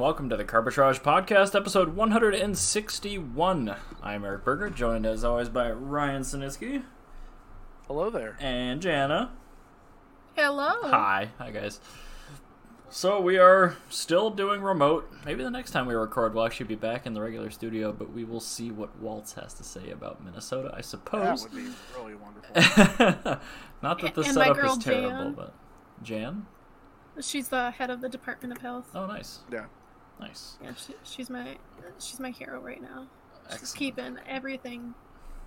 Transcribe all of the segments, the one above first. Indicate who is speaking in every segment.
Speaker 1: Hello and welcome to the Carbitrage Podcast, episode 161. I'm Eric Berger, joined as always by Ryan Sinitsky
Speaker 2: Hello there.
Speaker 1: and Jana.
Speaker 3: Hello.
Speaker 1: Hi. Hi, guys. So we are still doing remote. Maybe the next time we record, we'll actually be back in the regular studio, but we will see what Walz has to say about Minnesota, I suppose.
Speaker 2: That would be really wonderful.
Speaker 1: Not that the
Speaker 3: And
Speaker 1: setup is terrible,
Speaker 3: Jan.
Speaker 1: but. Jan?
Speaker 3: She's the head of the Department of Health.
Speaker 1: Oh, nice.
Speaker 2: yeah.
Speaker 1: Nice.
Speaker 3: Yeah, she, she's my she's my hero right now. She's keeping everything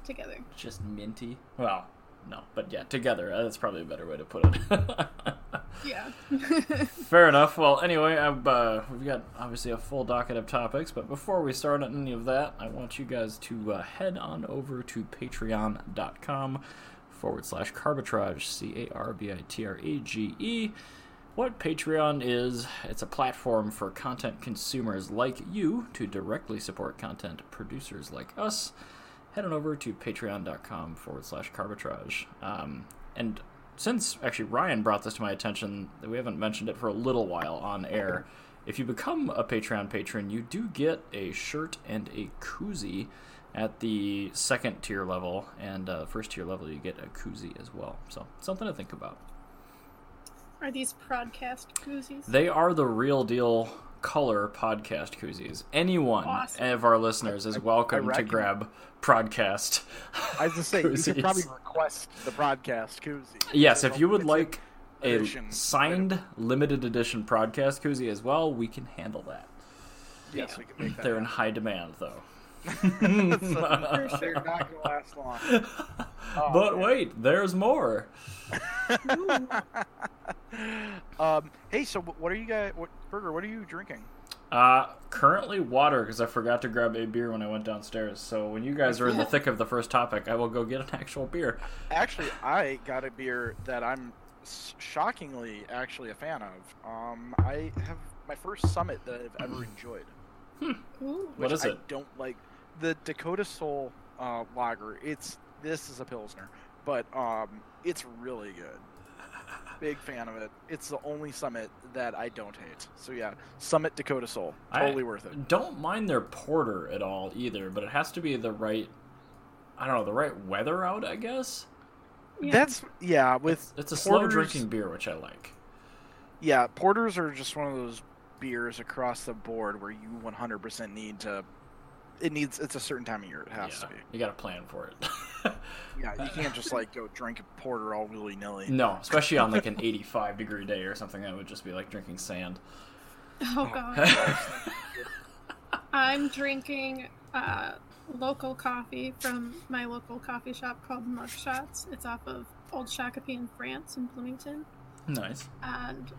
Speaker 3: together.
Speaker 1: Just minty. Well, no, but yeah, together. uh, That's probably a better way to put it.
Speaker 3: Yeah.
Speaker 1: Fair enough. Well, anyway, I've, uh, we've got obviously a full docket of topics, but before we start on any of that, I want you guys to uh, head on over to patreon.com forward slash carbitrage, C A R B I T R A G E. What Patreon is, it's a platform for content consumers like you to directly support content producers like us. Head on over to patreon.com forward slash carbitrage. Um, and since actually Ryan brought this to my attention, we haven't mentioned it for a little while on air. If you become a Patreon patron, you do get a shirt and a koozie at the second tier level, and uh, first tier level you get a koozie as well. So something to think about.
Speaker 3: Are these podcast koozies?
Speaker 1: They are the real deal color podcast koozies. Anyone
Speaker 3: Awesome.
Speaker 1: of our listeners is welcome to grab podcast.
Speaker 2: I was just saying, you
Speaker 1: koozies.
Speaker 2: could probably request the broadcast koozie.
Speaker 1: Yes, if you would like a
Speaker 2: edition
Speaker 1: signed limited edition podcast koozie as well, we can handle that.
Speaker 2: Yes, we can make mm, that.
Speaker 1: They're in high demand though.
Speaker 3: For
Speaker 2: They're not going to last long. Oh,
Speaker 1: but
Speaker 2: man.
Speaker 1: wait, there's more.
Speaker 2: Um, hey, so what are you guys? What burger? What are you drinking?
Speaker 1: Uh, currently water because I forgot to grab a beer when I went downstairs. So when you guys are in the thick of the first topic, I will go get an actual beer.
Speaker 2: Actually, I got a beer that I'm shockingly actually a fan of. Um, I have my first summit that I've ever enjoyed.
Speaker 3: Ooh.
Speaker 1: What
Speaker 2: which
Speaker 1: is
Speaker 2: I
Speaker 1: it?
Speaker 2: don't like the Dakota Soul uh, lager. It's this is a pilsner, but um, it's really good. Big fan of it. It's the only Summit that I don't hate. So yeah, Summit Dakota Soul,
Speaker 1: I-
Speaker 2: totally worth it.
Speaker 1: Don't mind their porter at all either, but it has to be the right. I don't know the right weather out. I guess
Speaker 3: Yeah.
Speaker 2: That's yeah. With
Speaker 1: it's a slow drinking beer, which I like.
Speaker 2: yeah, porters are just one of those beers across the board where you 100% need to. It needs. It's a certain time of year. It has
Speaker 1: yeah,
Speaker 2: to be.
Speaker 1: you got to plan for it.
Speaker 2: Yeah, you can't just like go drink a porter all willy nilly.
Speaker 1: no, especially on like an 85 degree day or something, that would just be like drinking sand.
Speaker 3: Oh god. I'm drinking uh, local coffee from my local coffee shop called Mug Shots. It's off of Old Shakopee in France in Bloomington.
Speaker 1: nice.
Speaker 3: and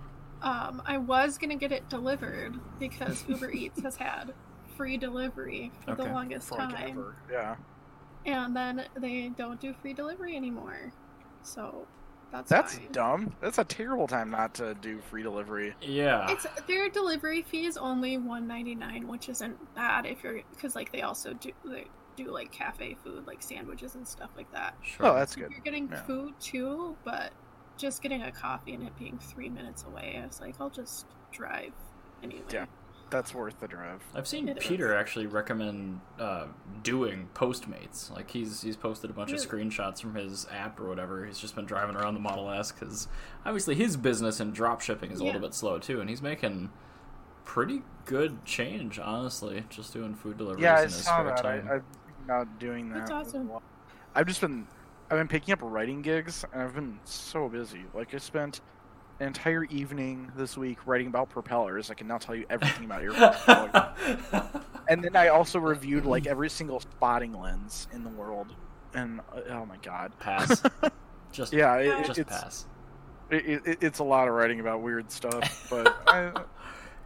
Speaker 3: um, I was gonna get it delivered because Uber Eats has had free delivery for
Speaker 1: Okay.
Speaker 3: the longest
Speaker 2: For
Speaker 3: time,
Speaker 2: ever. Yeah.
Speaker 3: and then they don't do free delivery anymore. So that's
Speaker 2: That's
Speaker 3: fine.
Speaker 2: dumb. That's a terrible time not to do free delivery.
Speaker 1: Yeah.
Speaker 3: It's their delivery fee is only one ninety nine, which isn't bad if you're because like they also do they do like cafe food, like sandwiches and stuff like that.
Speaker 1: Sure.
Speaker 2: Oh, that's good.
Speaker 3: You're getting
Speaker 2: Yeah.
Speaker 3: food too, but just getting a coffee and it being three minutes away, I was like, I'll just drive anyway.
Speaker 2: Yeah. That's worth the drive.
Speaker 1: I've seen
Speaker 3: It
Speaker 1: Peter actually recommend uh, doing Postmates. Like he's he's posted a bunch of screenshots from his app or whatever. He's just been driving around the Model S because obviously his business in drop shipping is a little bit slow too, and he's making pretty good change, honestly, just doing food deliveries
Speaker 2: Yeah, I
Speaker 1: in his
Speaker 2: saw that. I,
Speaker 1: time.
Speaker 2: I've been doing that.
Speaker 3: That's awesome.
Speaker 2: I've just been, I've been picking up writing gigs, and I've been so busy. Like I spent an entire evening this week writing about propellers. I can now tell you everything about airplanes. and then I also reviewed like every single spotting lens in the world, and uh, oh my god.
Speaker 1: pass. Just
Speaker 2: Yeah, it,
Speaker 1: just
Speaker 2: it's
Speaker 1: pass.
Speaker 2: It, it, it's a lot of writing about weird stuff, but I,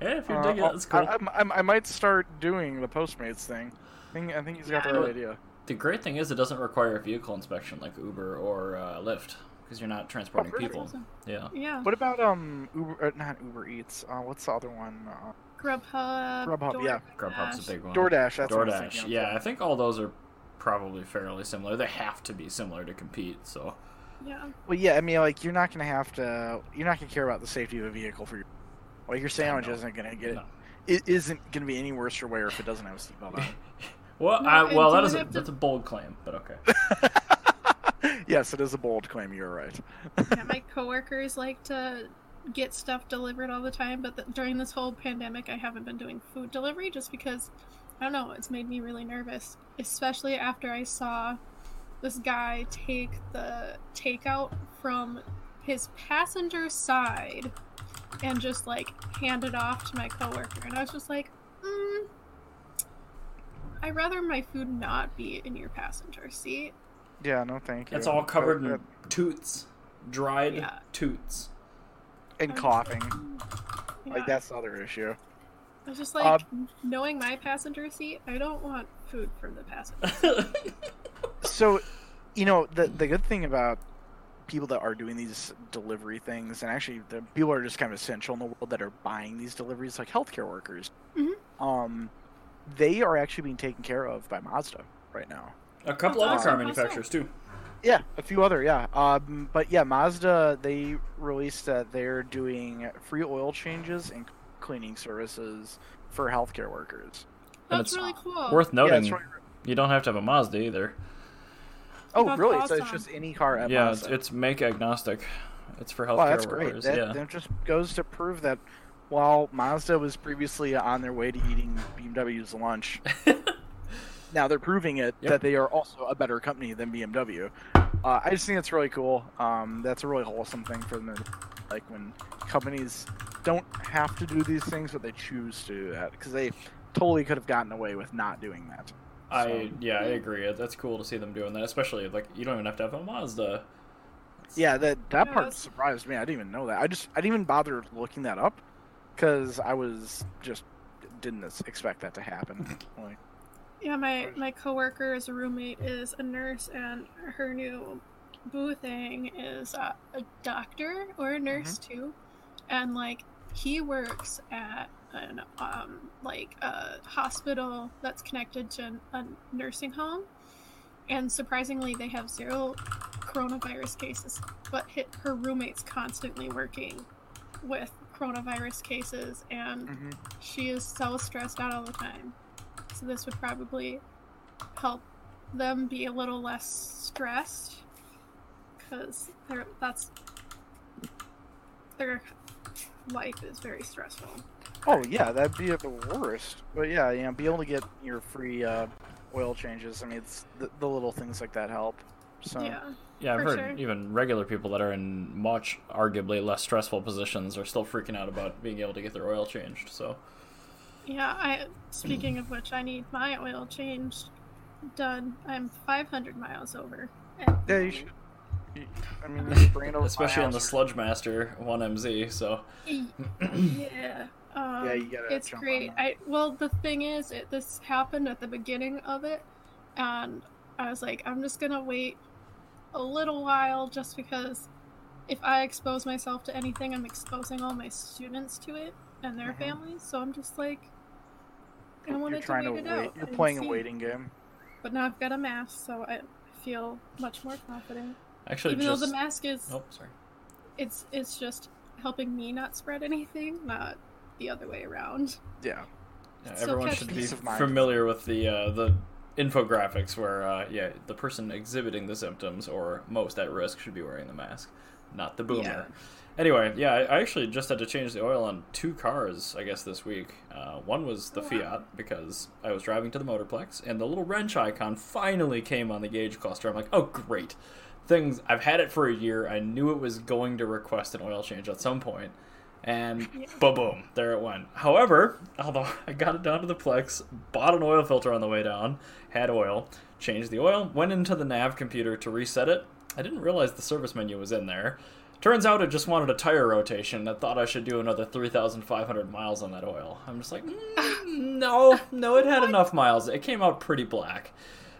Speaker 1: Yeah, if you
Speaker 2: uh,
Speaker 1: dig it, that's cool.
Speaker 2: I, I, I might start doing the Postmates thing. I think, I think he's got the right idea.
Speaker 1: the great thing is it doesn't require a vehicle inspection like Uber or uh, Lyft because you're not transporting
Speaker 2: really?
Speaker 1: people.
Speaker 3: Awesome.
Speaker 1: Yeah.
Speaker 3: Yeah.
Speaker 2: What about um Uber? Uh, not Uber Eats. Uh, what's the other one? Uh,
Speaker 3: Grubhub.
Speaker 2: Grubhub, yeah.
Speaker 1: Grubhub's a big one.
Speaker 2: DoorDash. That's what I
Speaker 1: DoorDash. Yeah, I think all those are probably fairly similar. They have to be similar to compete. So
Speaker 3: Yeah.
Speaker 2: Well, yeah. I mean, like you're not gonna have to. You're not gonna care about the safety of a vehicle for your. Like your sandwich
Speaker 1: no.
Speaker 2: isn't gonna get.
Speaker 1: No.
Speaker 2: it isn't going to be any worse or wear if it doesn't have a seatbelt on.
Speaker 1: Well,
Speaker 3: No,
Speaker 1: I, well,
Speaker 3: do
Speaker 1: that
Speaker 3: you
Speaker 1: is a,
Speaker 3: to-
Speaker 1: that's a bold claim, but okay.
Speaker 2: yes, it is a bold claim. You're right.
Speaker 3: yeah, my coworkers like to get stuff delivered all the time, but th- during this whole pandemic, I haven't been doing food delivery just because I don't know. It's made me really nervous, especially after I saw this guy take the takeout from his passenger side and just like hand it off to my coworker, and I was just like, mm, I'd rather my food not be in your passenger seat.
Speaker 2: Yeah, no, thank you.
Speaker 1: It's all covered
Speaker 2: Uh,
Speaker 1: in toots, dried
Speaker 3: Yeah.
Speaker 1: toots.
Speaker 2: and coughing.
Speaker 3: Yeah.
Speaker 2: Like that's the other issue.
Speaker 3: I was just like,
Speaker 2: Uh,
Speaker 3: knowing my passenger seat, I don't want food from the passenger.
Speaker 2: So, you know, the the good thing about people that are doing these delivery things, and actually the people are just kind of essential in the world that are buying these deliveries, like healthcare workers.
Speaker 3: Mhm.
Speaker 2: Um, they are actually being taken care of by Mazda right now.
Speaker 1: A couple
Speaker 3: That's
Speaker 1: other car manufacturers too.
Speaker 2: Yeah, a few other, yeah. Um, but yeah, Mazda they released that they're doing free oil changes and cleaning services for healthcare workers.
Speaker 1: And
Speaker 3: That's
Speaker 1: it's
Speaker 3: really cool.
Speaker 1: Worth noting,
Speaker 2: it's really-
Speaker 1: you don't have to have a Mazda either.
Speaker 2: oh,
Speaker 3: That's
Speaker 2: really? So it's just any car at
Speaker 1: yeah, it's,
Speaker 2: Mazda.
Speaker 1: it's make agnostic. It's for healthcare
Speaker 2: Wow, that's
Speaker 1: workers.
Speaker 2: great. That,
Speaker 1: yeah.
Speaker 2: that just goes to prove that while Mazda was previously on their way to eating BMW's lunch, now they're proving it
Speaker 1: Yep.
Speaker 2: that they are also a better company than BMW. Uh, I just think that's really cool. Um, that's a really wholesome thing for them. Like when companies don't have to do these things, but they choose to do that because they totally could have gotten away with not doing that.
Speaker 1: I yeah, I agree. That's cool to see them doing that, especially like you don't even have to have a Mazda. It's-
Speaker 2: Yeah, that that
Speaker 3: Yeah,
Speaker 2: part
Speaker 3: that's-
Speaker 2: surprised me. I didn't even know that. I just I didn't even bother looking that up because I was just didn't expect that to happen. Like,
Speaker 3: Yeah, my my coworker's roommate is a nurse, and her new boo thing is uh, a doctor or a nurse too, and like he works at an um like a hospital that's connected to a nursing home, and surprisingly they have zero coronavirus cases, but hi her roommate's constantly working with coronavirus cases and
Speaker 2: mhm.
Speaker 3: she is so stressed out all the time. So this would probably help them be a little less stressed because that's their life is very stressful.
Speaker 2: Oh yeah, that'd be at the worst. But yeah, you know, be able to get your free uh, oil changes. I mean, it's the, the little things like that help. So
Speaker 3: Yeah.
Speaker 1: Yeah, I've heard
Speaker 3: sure.
Speaker 1: even regular people that are in much arguably less stressful positions are still freaking out about being able to get their oil changed. So
Speaker 3: Yeah, I speaking of which I need my oil changed done. I'm 500 miles over. at
Speaker 2: yeah, you should. you- I mean, you bring it over
Speaker 1: especially on the. Sludge Master 1MZ. So
Speaker 3: yeah. Um,
Speaker 2: Yeah, you gotta
Speaker 3: it's great. I well, the thing is, it, this happened at the beginning of it, and I was like, I'm just gonna wait a little while, just because if I expose myself to anything, I'm exposing all my students to it and their
Speaker 2: Mhm.
Speaker 3: families. So I'm just like, I
Speaker 2: You're
Speaker 3: wanted
Speaker 2: trying
Speaker 3: to
Speaker 2: to
Speaker 3: wait it
Speaker 2: wait.
Speaker 3: out.
Speaker 2: You're
Speaker 3: and
Speaker 2: playing a waiting game.
Speaker 3: But now I've got a mask, so I feel much more confident.
Speaker 1: actually,
Speaker 3: Even
Speaker 1: just
Speaker 3: though the mask is,
Speaker 1: oh sorry.
Speaker 3: it's it's just helping me not spread anything, not the other way around.
Speaker 2: Yeah.
Speaker 1: Yeah, everyone should be
Speaker 2: Peace of mind.
Speaker 1: familiar with the uh, the infographics where uh, yeah the person exhibiting the symptoms or most at risk should be wearing the mask, not the boomer.
Speaker 3: Yeah.
Speaker 1: Anyway, yeah, I actually just had to change the oil on two cars, I guess, this week. Uh, one was the. Fiat because I was driving to the Motorplex, and the little wrench icon finally came on the gauge cluster. I'm like, oh great, things. I've had it for a year. I knew it was going to request an oil change at some point, and boom, boom, there it went. However, although I got it down to the Plex, bought an oil filter on the way down, had oil, changed the oil, went into the nav computer to reset it. I didn't realize the service menu was in there. Turns out it just wanted a tire rotation. I thought I should do another 3,500 miles on that oil. I'm just like, mm, no, no, it had enough miles. It came out pretty black.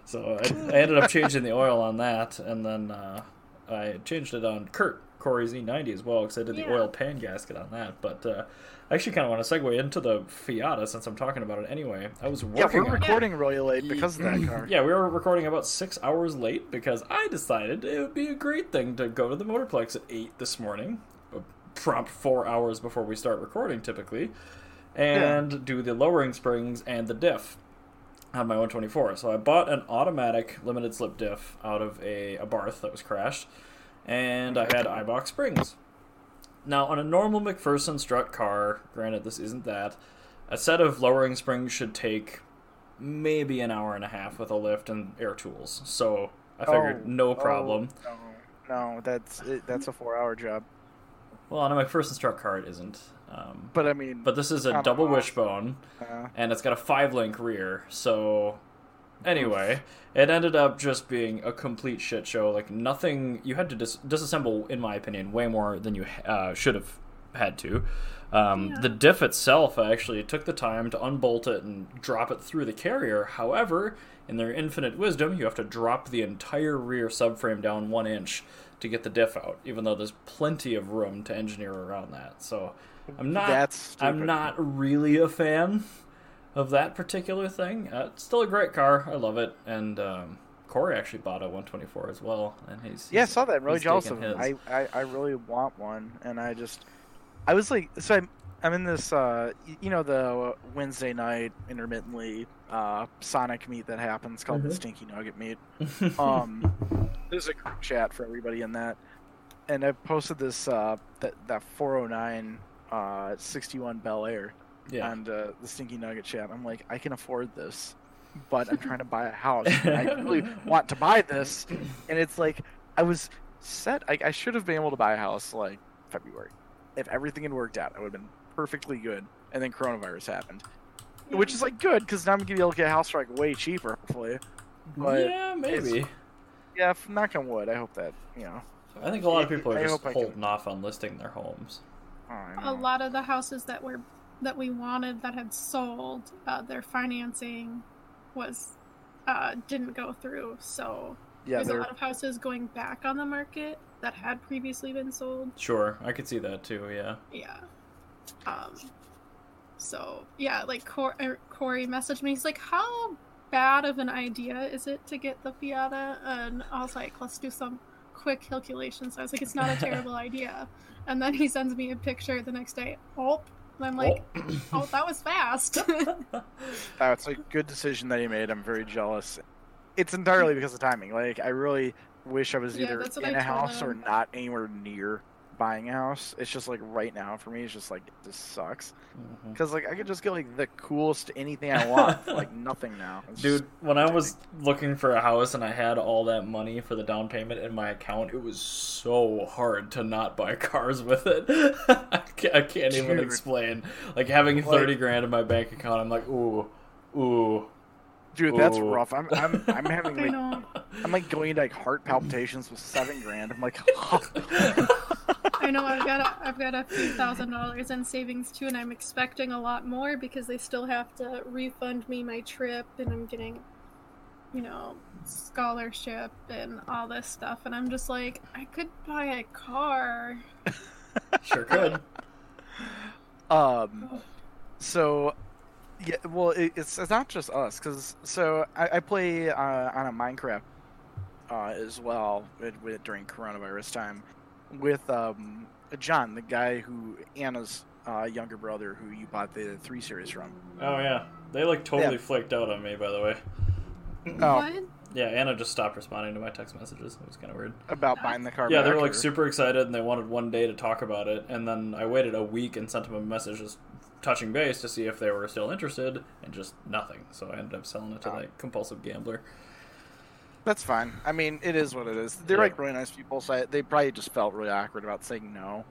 Speaker 1: So I, I ended up changing the oil on that, and then uh, I changed it on Kurt Corey's E90 as well because I did the
Speaker 3: Yeah.
Speaker 1: oil pan gasket on that. But uh, I actually kind of want to segue into the Fiata since I'm talking about it anyway. I was working.
Speaker 2: Yeah,
Speaker 1: we're
Speaker 2: recording really late because of that car.
Speaker 1: yeah, we were recording about six hours late because I decided it would be a great thing to go to the Motorplex at eight this morning, uh, prompt four hours before we start recording typically. and do the lowering springs and the diff on my 124. So I bought an automatic limited slip diff out of a, Abarth that was crashed, and I had Eibach springs. Now, on a normal MacPherson strut car, granted this isn't that, a set of lowering springs should take maybe an hour and a half with a lift and air tools. So I figured
Speaker 2: Oh,
Speaker 1: no
Speaker 2: oh,
Speaker 1: problem.
Speaker 2: no, no, that's it, that's a four-hour job.
Speaker 1: Well, on a MacPherson strut car, it isn't. Um,
Speaker 2: But I mean,
Speaker 1: but this is a double wishbone.
Speaker 2: uh,
Speaker 1: and it's got a five link rear. So, anyway, it ended up just being a complete shit show. Like, nothing, you had to dis- disassemble, in my opinion, way more than you uh, should have had to. Um,
Speaker 3: Yeah.
Speaker 1: The diff itself, I actually took the time to unbolt it and drop it through the carrier. However, in their infinite wisdom, you have to drop the entire rear subframe down one inch to get the diff out, even though there's plenty of room to engineer around that. So, I'm not.
Speaker 2: That's
Speaker 1: I'm not really a fan of that particular thing. Uh, it's still a great car. I love it. And um, Corey actually bought a 124 as well, and he's
Speaker 2: Yeah, I saw that. I'm really jealous of him. I, I, I really want one, and I just, I was like, so I'm, I'm in this, uh, you know, the Wednesday night intermittently uh, Sonic meet that happens called the
Speaker 1: Mhm.
Speaker 2: Stinky Nugget meet. Um, there's a group chat for everybody in that, and I posted this uh, that that 409 uh, 61 Bel Air
Speaker 1: yeah.
Speaker 2: and uh, the Stinky Nugget chat. I'm like, I can afford this, but I'm trying to buy a house. I really want to buy this, and it's like I was set. I, I should have been able to buy a house like February. If everything had worked out, I would have been perfectly good. And then coronavirus happened, which is like good because now I'm gonna be able to get a house for like way cheaper, hopefully. But
Speaker 1: yeah, maybe.
Speaker 2: yeah, if knock on wood, I hope that you know.
Speaker 1: I think a lot of people are
Speaker 2: I
Speaker 1: just
Speaker 2: hope can-
Speaker 1: holding off on listing their homes.
Speaker 2: oh, I
Speaker 3: a
Speaker 2: know.
Speaker 3: lot of the houses that were that we wanted that had sold, uh, their financing was uh, didn't go through. So
Speaker 2: Yeah,
Speaker 3: there's a lot of houses going back on the market that had previously been sold.
Speaker 1: Sure, I could see that too. Yeah.
Speaker 3: Yeah. Um. So yeah, like Cor- er, Corey messaged me. He's like, "How bad of an idea is it to get the Fiata?" And I was like, "Let's do some quick calculations." I was like, "It's not a terrible idea." And then he sends me a picture the next day. Oh, and I'm like, "Oh, oh that was fast."
Speaker 2: That's a good decision that he made. I'm very jealous. It's entirely because of timing. Like I really wish I was
Speaker 3: Yeah,
Speaker 2: either in
Speaker 3: I
Speaker 2: a house or not anywhere near buying a house. It's just like right now for me, it's just like this sucks
Speaker 1: mm-hmm.
Speaker 2: because like I could just get like the coolest anything I want for like nothing now. It's
Speaker 1: Dude, when I was looking for a house and I had all that money for the down payment in my account, it was so hard to not buy cars with it. I can't, I can't even explain. Like having
Speaker 2: Like-
Speaker 1: 30 grand in my bank account, I'm like, ooh, ooh.
Speaker 2: dude, that's
Speaker 1: Ooh.
Speaker 2: rough. I'm I'm I'm having like. I'm like going into like heart palpitations with seven grand. I'm like,
Speaker 3: I know. I've got a, I've got a few thousand dollars in savings too, and I'm expecting a lot more because they still have to refund me my trip, and I'm getting, you know, scholarship and all this stuff, and I'm just like, I could buy a car.
Speaker 1: Sure could.
Speaker 2: Um, so yeah, well, it, it's it's not just us because so I, I play uh, on a Minecraft uh, as well with, with, during coronavirus time with um, John, the guy who Anna's uh, younger brother, who you bought the three series from.
Speaker 1: Oh, yeah. They like totally
Speaker 2: Yeah.
Speaker 1: flaked out on me, by the way.
Speaker 2: Oh,
Speaker 3: What?
Speaker 1: Yeah, Anna just stopped responding to my text messages. It was kind of weird.
Speaker 2: about buying the car.
Speaker 1: Yeah, they were like
Speaker 2: or-
Speaker 1: super excited and they wanted one day to talk about it. And then I waited a week and sent them a message just touching base to see if they were still interested, and just nothing. So I ended up selling it to
Speaker 2: Oh.
Speaker 1: that compulsive gambler.
Speaker 2: That's fine. I mean, it is what it is. They're
Speaker 1: Yeah.
Speaker 2: like really nice people, so I, they probably just felt really awkward about saying no.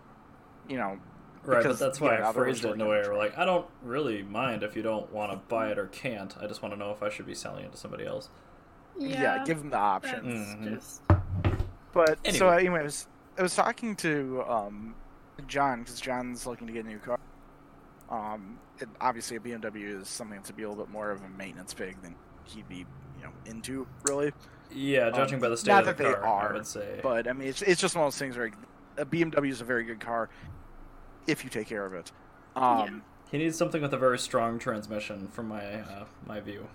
Speaker 2: You know,
Speaker 1: Right,
Speaker 2: Because,
Speaker 1: but that's
Speaker 2: yeah,
Speaker 1: why I
Speaker 2: otherwise
Speaker 1: phrased it
Speaker 2: we're
Speaker 1: in a way
Speaker 2: try.
Speaker 1: where, like, I don't really mind if you don't want to buy it or can't. I just want to know if I should be selling it to somebody else.
Speaker 3: Yeah.
Speaker 2: yeah, give them the option.
Speaker 3: That's
Speaker 1: Mhm.
Speaker 3: just.
Speaker 2: But so
Speaker 1: Anyway.
Speaker 2: anyway, I was, I was talking to um, John because John's looking to get a new car. Um, it, obviously a BMW is something to be a little bit more of a maintenance pig than he'd be, you know, into really.
Speaker 1: Yeah, judging
Speaker 2: Um,
Speaker 1: by the state
Speaker 2: not
Speaker 1: of the
Speaker 2: that they are,
Speaker 1: I would say.
Speaker 2: But I mean, it's it's just one of those things where a BMW is a very good car if you take care of it. Um,
Speaker 1: he needs something with a very strong transmission, from my uh, my view.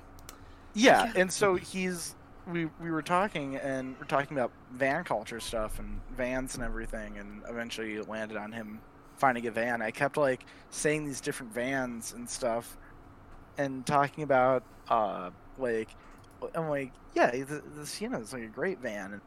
Speaker 2: Yeah,
Speaker 3: Yeah.
Speaker 2: and so he's we we were talking and we're talking about van culture stuff and vans and everything, and eventually it landed on him finding a van. I kept like saying these different vans and stuff, and talking about uh like I'm like yeah the, the Sienna is like a great van. And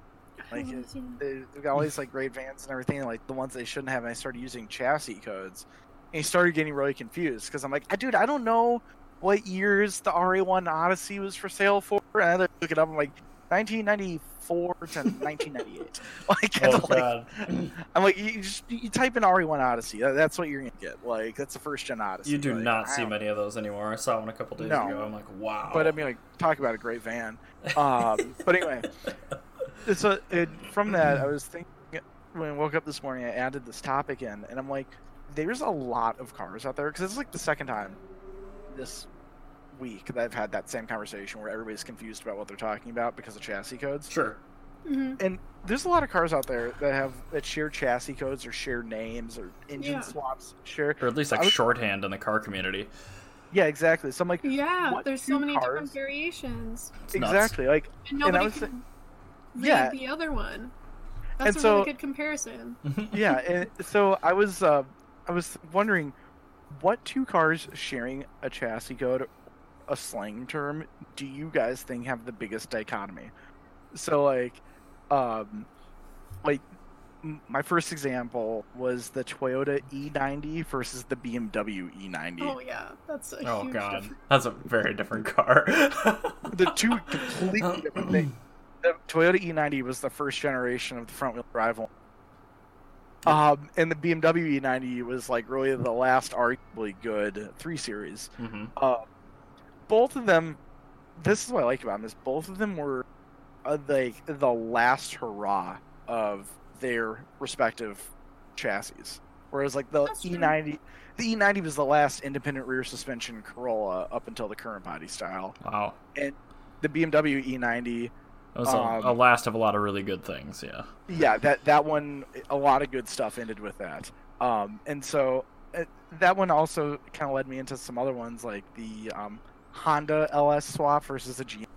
Speaker 2: like it, they- they've got all these like great vans and everything like the ones they shouldn't have and I started using chassis codes. And he started getting really confused because I'm like "Ah, dude I don't know what years the RA1 Odyssey was for sale for. And I look it up I'm like 1994 to 1998 like,
Speaker 1: Oh
Speaker 2: like
Speaker 1: god.
Speaker 2: I'm like, you just you type in RE1 Odyssey. That's what you're gonna get. Like that's the first gen Odyssey.
Speaker 1: You do
Speaker 2: Like,
Speaker 1: not see many of those anymore. I saw one a couple days
Speaker 2: No.
Speaker 1: ago. I'm like, wow.
Speaker 2: But I mean, like, talk about a great van. Um, but anyway, it's a it, from that I was thinking when I woke up this morning, I added this topic in, and I'm like, there's a lot of cars out there because it's like the second time this week that I've had that same conversation where everybody's confused about what they're talking about because of chassis codes.
Speaker 1: sure.
Speaker 3: hmm
Speaker 2: And there's a lot of cars out there that have that share chassis codes or share names or engine
Speaker 3: Yeah.
Speaker 2: swaps. Share
Speaker 1: Or at least like
Speaker 2: was-
Speaker 1: shorthand in the car community.
Speaker 2: Yeah, exactly. So I'm like,
Speaker 3: Yeah,
Speaker 2: What
Speaker 3: there's so many
Speaker 2: cars?
Speaker 3: different variations,
Speaker 1: It's nuts.
Speaker 2: exactly. Like,
Speaker 3: and
Speaker 2: I
Speaker 3: nobody
Speaker 2: was
Speaker 3: can read
Speaker 2: yeah.
Speaker 3: the other one. That's
Speaker 2: And
Speaker 3: a
Speaker 2: so-
Speaker 3: really good comparison.
Speaker 2: yeah. And so I was, uh, I was wondering, what two cars sharing a chassis code, a slang term, do you guys think have the biggest dichotomy? So like, um, like m- my first example was the Toyota E90 versus the BMW E90.
Speaker 3: Oh yeah, that's a
Speaker 1: Oh
Speaker 3: huge
Speaker 1: god.
Speaker 3: difference.
Speaker 1: That's a very different car.
Speaker 2: the two completely different things. The Toyota E90 was the first generation of the front wheel drive one. Um, and the BMW E90 was like really the last arguably good three series.
Speaker 1: hmm
Speaker 2: Uh, both of them, this is what I like about them is both of them were uh, like the last hurrah of their respective chassis. Whereas like the
Speaker 3: That's.
Speaker 2: E90, the E90 was the last independent rear suspension Corolla up until the current body style
Speaker 1: Wow.
Speaker 2: And the BMW E90.
Speaker 1: That was a,
Speaker 2: Um,
Speaker 1: a last of a lot of really good things, yeah.
Speaker 2: Yeah, that that one, a lot of good stuff ended with that. Um, and so uh, that one also kind of led me into some other ones like the um, Honda LS swap versus the GM. You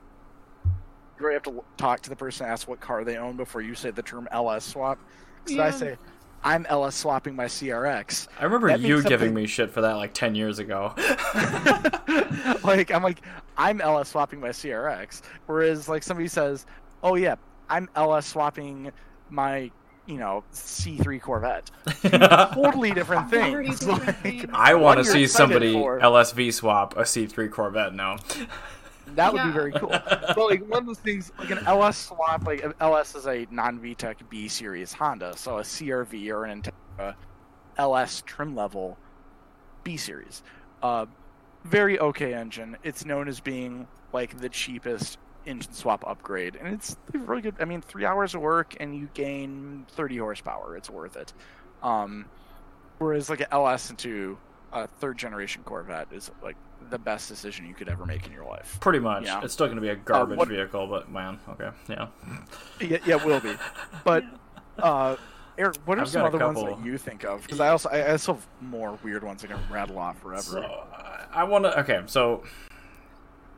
Speaker 2: really have to talk to the person, ask what car they own before you say the term LS swap. So I say, I'm LS swapping my CRX.
Speaker 1: I remember
Speaker 2: That
Speaker 1: you giving me shit for that like 10 years ago.
Speaker 2: like I'm like I'm LS swapping my CRX, whereas like somebody says, "Oh yeah, I'm LS swapping my you know C3 Corvette." Totally different
Speaker 3: Very
Speaker 2: things. Like.
Speaker 1: I want to see somebody
Speaker 2: for.
Speaker 1: LSV swap a C3 Corvette now.
Speaker 2: that would be very cool. But like one of those things, like an LS swap, like an LS is a non-VTEC B series Honda, so a CRV or an Integra LS trim level B series. Uh, very okay engine. It's known as being like the cheapest engine swap upgrade, and it's really good. I mean, three hours of work and you gain 30 horsepower. It's worth it. Um, whereas like an LS into a third generation Corvette is like the best decision you could ever make in your life.
Speaker 1: Pretty much.
Speaker 2: Yeah.
Speaker 1: It's still going to be a garbage
Speaker 2: what-
Speaker 1: vehicle, but man, okay, yeah.
Speaker 2: Yeah, yeah, it will be. But uh, Eric, what are
Speaker 1: I've
Speaker 2: some other ones that you think of? Because I also I also have more weird ones I can rattle off forever.
Speaker 1: So uh, I want to. Okay, so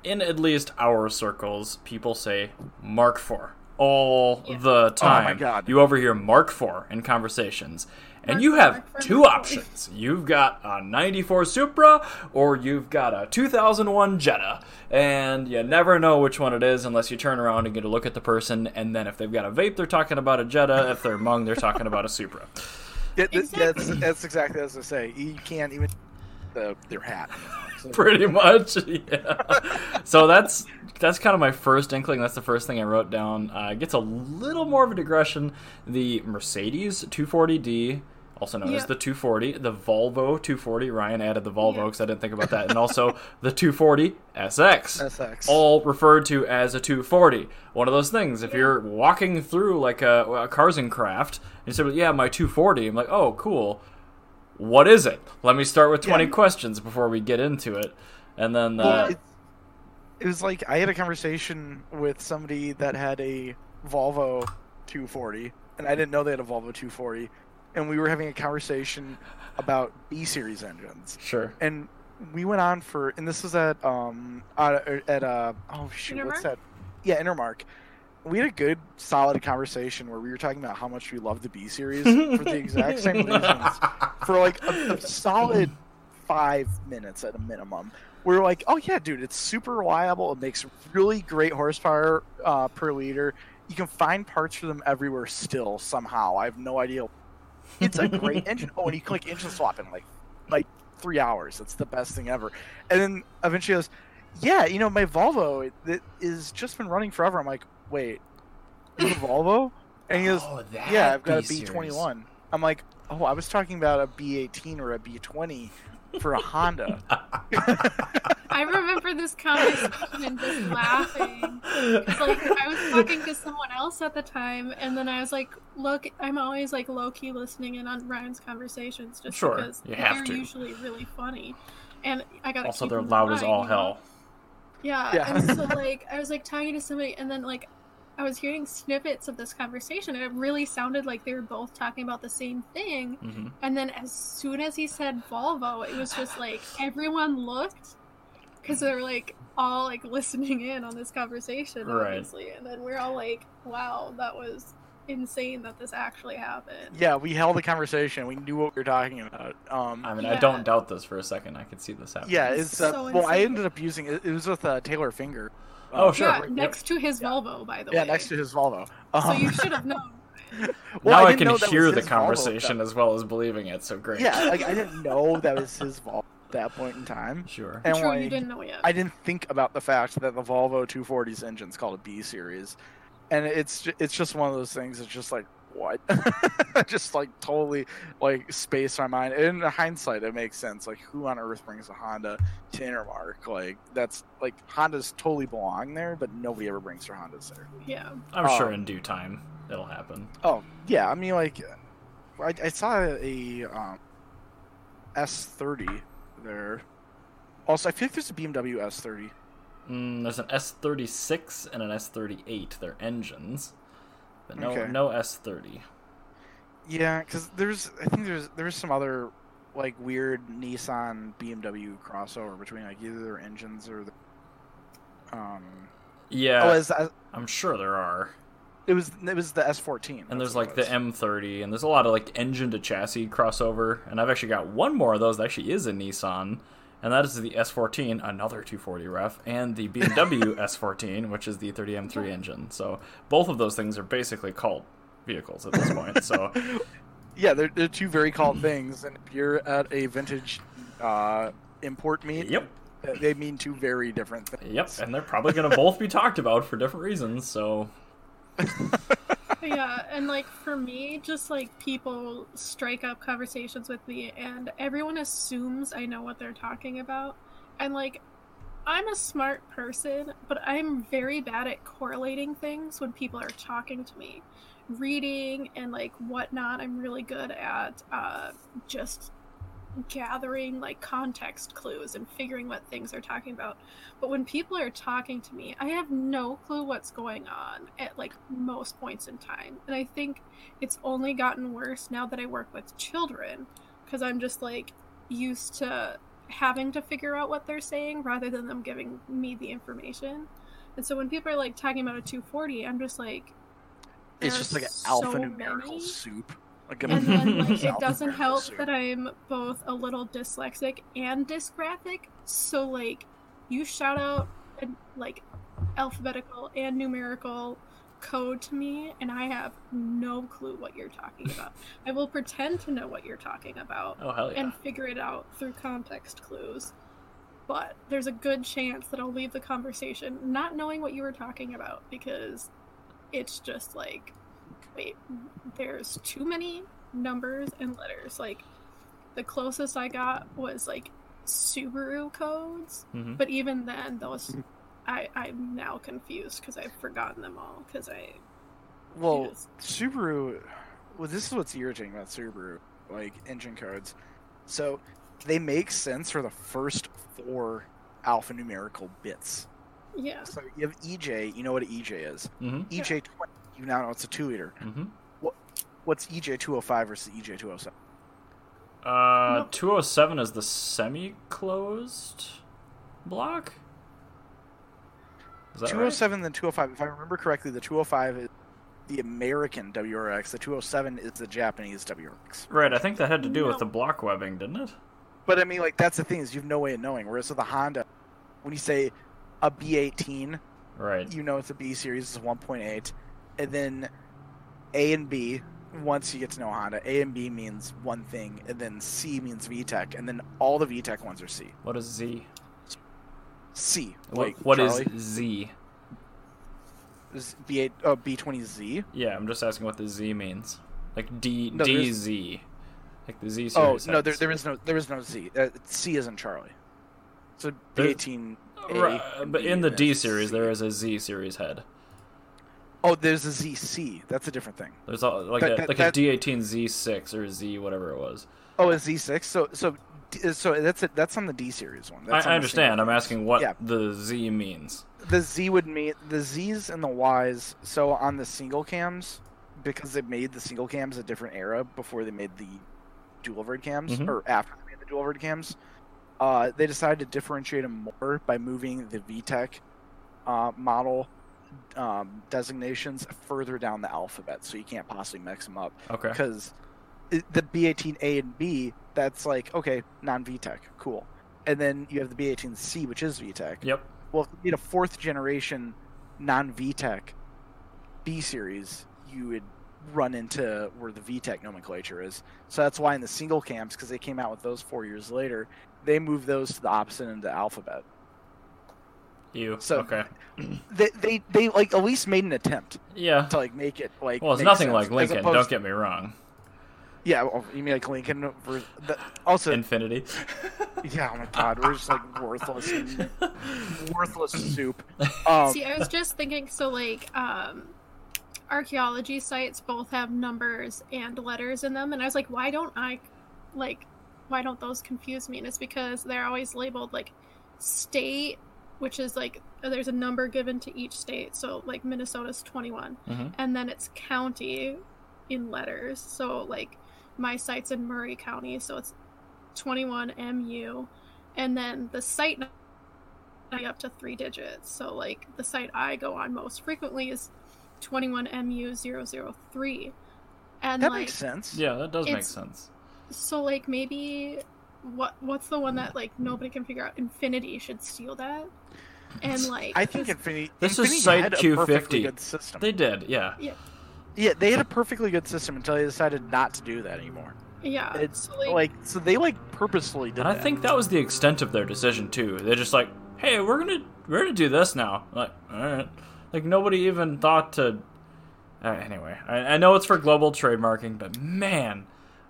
Speaker 1: in at least our circles, people say Mark IV all
Speaker 3: Yeah.
Speaker 1: the time.
Speaker 2: Oh my God.
Speaker 1: You overhear Mark IV in conversations. And
Speaker 3: Mark
Speaker 1: you have two options. You've got a 94 Supra or you've got a 2001 Jetta. And you never know which one it is unless you turn around and get a look at the person. And then if they've got a vape, they're talking about a Jetta. If they're Hmong, they're talking about a Supra.
Speaker 2: Yeah, th-
Speaker 3: Exactly.
Speaker 2: that's, that's exactly as I say. You can't even the their hat.
Speaker 1: Pretty much yeah so that's that's kind of my first inkling that's the first thing i wrote down uh, it gets a little more of a digression the mercedes 240d also known as the 240 the volvo 240 ryan added the volvo because i didn't think about that and also the 240 sx
Speaker 2: SX.
Speaker 1: all referred to as a 240. One of those things. If
Speaker 3: Yeah.
Speaker 1: you're walking through like a, a Cars and Craft, and you say, "Yeah, my 240," I'm like, "Oh, cool. What is it?" Let me start with 20
Speaker 2: Yeah.
Speaker 1: questions before we get into it, and then uh,
Speaker 2: it's- it was like I had a conversation with somebody that had a Volvo 240, and I didn't know they had a Volvo 240, and we were having a conversation about B series engines,
Speaker 1: sure.
Speaker 2: and we went on for, and this was at um uh, at uh oh shoot, what's that? Yeah, Intermark, we had a good, solid conversation where we were talking about how much we love the B series for the exact same reasons. For like a, a solid five minutes at a minimum. We are like, oh yeah, dude, it's super reliable. It makes really great horsepower uh, per liter. You can find parts for them everywhere still somehow. I have no idea. It's a great engine. Oh, and you can like engine swap in like like three hours. It's the best thing ever. And then eventually goes, yeah, you know, my Volvo it, it is just been running forever. I'm like, wait, you have a Volvo? And he goes,
Speaker 1: Oh,
Speaker 2: yeah, I've got a
Speaker 1: B-series.
Speaker 2: B21. I'm like, oh, I was talking about a B18 or a B20 for a Honda.
Speaker 3: I remember this conversation and just laughing. 'Cause, like I was talking to someone else at the time, and then I was like, "Look, I'm always like low key listening in on Ryan's conversations, just
Speaker 1: Sure,
Speaker 3: because
Speaker 1: you have
Speaker 3: they're
Speaker 1: to.
Speaker 3: usually really funny." And I got
Speaker 1: Also,
Speaker 3: keep
Speaker 1: they're
Speaker 3: in
Speaker 1: loud as
Speaker 3: mind,
Speaker 1: all
Speaker 3: you know?
Speaker 1: hell.
Speaker 3: Yeah,
Speaker 2: Yeah.
Speaker 3: and so like I was like talking to somebody, and then like I was hearing snippets of this conversation, and it really sounded like they were both talking about the same thing.
Speaker 1: hmm
Speaker 3: And then as soon as he said Volvo, it was just like everyone looked because they were like all like listening in on this conversation,
Speaker 1: Right.
Speaker 3: obviously. And then we're all like, "Wow, that was insane that this actually happened."
Speaker 2: yeah, we held a conversation. We knew what we were talking about. Um,
Speaker 1: I mean, I don't doubt this for a second. I could see this happening.
Speaker 2: yeah,
Speaker 3: It's
Speaker 2: it's uh,
Speaker 3: so
Speaker 2: well, I ended up using it. It was with uh, Taylor Finger.
Speaker 1: Oh, sure.
Speaker 3: Yeah, next to his
Speaker 2: Yeah.
Speaker 3: Volvo, by the way.
Speaker 2: Yeah, next to his Volvo.
Speaker 3: So
Speaker 2: Um,
Speaker 3: you should have known.
Speaker 2: well,
Speaker 1: now I,
Speaker 2: didn't
Speaker 1: can hear the
Speaker 2: his Volvo,
Speaker 1: conversation as well as believing it. So great.
Speaker 2: Yeah, like I didn't know that was his Volvo at that point in time.
Speaker 1: sure.
Speaker 2: And
Speaker 3: True,
Speaker 2: like,
Speaker 3: you didn't know yet.
Speaker 2: I didn't think about the fact that the Volvo 240's engine's called a B series, and it's it's just one of those things. It's just like what, just like totally like space my mind. In hindsight, it makes sense. Like who on earth brings a Honda to Intermark? Like that's like Hondas totally belong there, but nobody ever brings their Hondas there.
Speaker 3: Yeah.
Speaker 1: I'm sure
Speaker 2: um,
Speaker 1: in due time it'll happen.
Speaker 2: Oh yeah, I mean like I, I saw a um, S30 there. Also, I feel like there's a BMW S30.
Speaker 1: Mm, there's an S36 and an S38. They're engines, but no
Speaker 2: Okay.
Speaker 1: no S30.
Speaker 2: Yeah, because there's I think there's there's some other like weird Nissan BMW crossover between like either their engines or the um
Speaker 1: Yeah,
Speaker 2: oh as, as-
Speaker 1: I'm sure there are.
Speaker 2: it was it was the S14
Speaker 1: And there's like the. M30, and there's a lot of like engine to chassis crossover. And I've actually got one more of those that actually is a Nissan, and that is the S14, another 240 ref, and the BMW S14, which is the 30M3 engine. So both of those things are basically cult vehicles at this point. So
Speaker 2: yeah they're, they're two very called things and if you're at a vintage uh import meet
Speaker 1: yep,
Speaker 2: they mean two very different things
Speaker 1: yep, and they're probably going to both be talked about for different reasons. So
Speaker 3: yeah, and like for me, just like people strike up conversations with me, and everyone assumes I know what they're talking about. And like, I'm a smart person, but I'm very bad at correlating things when people are talking to me. Reading and like whatnot, I'm really good at uh, just gathering like context clues and figuring what things they're talking about. But when people are talking to me, I have no clue what's going on at like most points in time. And I think it's only gotten worse now that I work with children because I'm just like used to having to figure out what they're saying rather than them giving me the information. And so when people are like talking about a 240, I'm just like,
Speaker 2: it's just like an
Speaker 3: so
Speaker 2: alphanumerical
Speaker 3: many.
Speaker 2: soup
Speaker 3: And then like it doesn't help that I'm both a little dyslexic and dysgraphic. So like you shout out like alphabetical and numerical code to me and I have no clue what you're talking about. I will pretend to know what you're talking about
Speaker 1: oh yeah,
Speaker 3: and figure it out through context clues. But there's a good chance that I'll leave the conversation not knowing what you were talking about because it's just like, wait, there's too many numbers and letters. Like, the closest I got was like Subaru codes,
Speaker 1: hmm
Speaker 3: but even then, those I I'm now confused because I've forgotten them all because I
Speaker 2: well
Speaker 3: Yes.
Speaker 2: Subaru well this is what's irritating about Subaru like engine codes. So they make sense for the first four alphanumerical bits.
Speaker 3: Yeah.
Speaker 2: So you have EJ you know what an EJ is?
Speaker 1: Hmm
Speaker 2: EJ 20 you now know it's a 2 liter
Speaker 1: hmm
Speaker 2: what's E EJ 205 versus EJ 207
Speaker 1: Uh,
Speaker 3: Nope.
Speaker 1: 207 is the semi-closed block. Is that right?
Speaker 2: 207 then 205. If I remember correctly, the 205 is the American WRX. The 207 is the Japanese WRX.
Speaker 1: Right, I think that had to do with the block webbing, didn't it?
Speaker 2: But I mean, like that's the thing is you have no way of knowing. Whereas with the Honda, when you say a B18,
Speaker 1: Right.
Speaker 2: you know it's a B series, it's 1.8, and then A and B. Once you get to know Honda, A and B means one thing, and then C means VTEC, and then all the VTEC ones are C.
Speaker 1: What is Z?
Speaker 2: C.
Speaker 1: What,
Speaker 2: Like
Speaker 1: what is
Speaker 2: Charlie.
Speaker 1: Z?
Speaker 2: Is B8 oh B20Z?
Speaker 1: Yeah, I'm just asking what the Z means. Like D
Speaker 2: No,
Speaker 1: DZ. Like the Z series.
Speaker 2: Oh no, there, there is no there is no Z. Uh, C isn't Charlie. So
Speaker 1: There-
Speaker 2: B18.
Speaker 1: Right, but in the D series,
Speaker 2: C.
Speaker 1: there is a Z series head.
Speaker 2: Oh, there's a ZC. That's a different thing.
Speaker 1: There's a, like
Speaker 2: That-
Speaker 1: a
Speaker 2: that-
Speaker 1: like
Speaker 2: that-
Speaker 1: a D18 Z6 or Z whatever it was.
Speaker 2: Oh, a Z6. So so so that's it. That's on the D series one. That's
Speaker 1: I,
Speaker 2: on
Speaker 1: I understand. I'm asking what
Speaker 2: Yeah.
Speaker 1: the Z means.
Speaker 2: the Z would mean the Z's and the Y's. So on the single cams, because they made the single cams a different era before they made the dual overhead cams,
Speaker 1: Mhm.
Speaker 2: or after they made the dual overhead cams, uh, they decided to differentiate them more by moving the VTEC uh, model um, designations further down the alphabet, so you can't possibly mix them up.
Speaker 1: Okay.
Speaker 2: Because the B18A and B, that's like okay, non VTEC, cool, and then you have the B18C, which is VTEC
Speaker 1: Yep.
Speaker 2: well, if you need a fourth generation non VTEC B series, you would run into where the VTEC nomenclature is. So that's why in the single cams, because they came out with those four years later, they moved those to the opposite end of the alphabet.
Speaker 1: You.
Speaker 2: So-
Speaker 1: okay.
Speaker 2: They, they they like at least made an attempt
Speaker 1: Yeah.
Speaker 2: to like make it like.
Speaker 1: Well, it's nothing
Speaker 2: sense,
Speaker 1: like
Speaker 2: as
Speaker 1: Lincoln. Don't get me wrong.
Speaker 2: Yeah, well, you mean like Lincoln? ver- the- Also,
Speaker 1: Infiniti.
Speaker 2: yeah. Oh my God, we're just like worthless, worthless soup. Um,
Speaker 3: See, I was just thinking, so like, um, archaeology sites both have numbers and letters in them, and I was like, why don't I, like, why don't those confuse me? And it's because they're always labeled like state, which is like there's a number given to each state. So like Minnesota's 21,
Speaker 1: Mhm.
Speaker 3: and then it's county in letters. So like my site's in Murray County, so it's 21 MU, and then the site number up to three digits. So like the site I go on most frequently is 21MU003. And
Speaker 2: that
Speaker 3: like
Speaker 2: makes sense.
Speaker 1: Yeah, that does make sense.
Speaker 3: so like maybe what what's the one that like nobody can figure out? Infiniti should steal that. And like
Speaker 2: I think
Speaker 3: 'cause-
Speaker 2: Infiniti.
Speaker 1: This is Site
Speaker 2: had a
Speaker 1: Q50.
Speaker 2: perfectly good system.
Speaker 1: They did. Yeah.
Speaker 2: Yeah, they had a perfectly good system until they decided not to do that anymore.
Speaker 3: yeah,
Speaker 2: It's
Speaker 3: so, like,
Speaker 2: like so they like purposefully did
Speaker 1: And I
Speaker 2: that.
Speaker 1: think that was the extent of their decision too. They're just like, "Hey, we're gonna we're gonna do this now." Like, all right. Like nobody even thought to. Uh, anyway, I, I know it's for global trademarking, but man,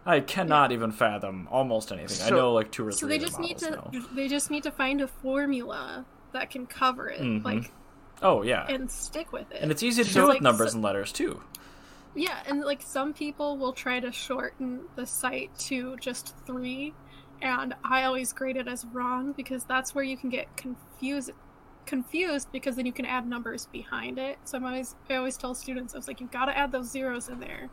Speaker 1: I cannot even fathom almost anything. I know like two or
Speaker 3: so
Speaker 1: three.
Speaker 3: they just need to
Speaker 1: now.
Speaker 3: they just need to find a formula that can cover it
Speaker 1: Mhm.
Speaker 3: like
Speaker 1: Oh yeah,
Speaker 3: and stick with it.
Speaker 1: and it's easy to do with
Speaker 3: like,
Speaker 1: numbers
Speaker 3: so-
Speaker 1: and letters too.
Speaker 3: Yeah, and like some people will try to shorten the site to just three, and I always grade it as wrong because that's where you can get confused confused because then you can add numbers behind it. So I'm always I always tell students I was like you've got to add those zeros in there.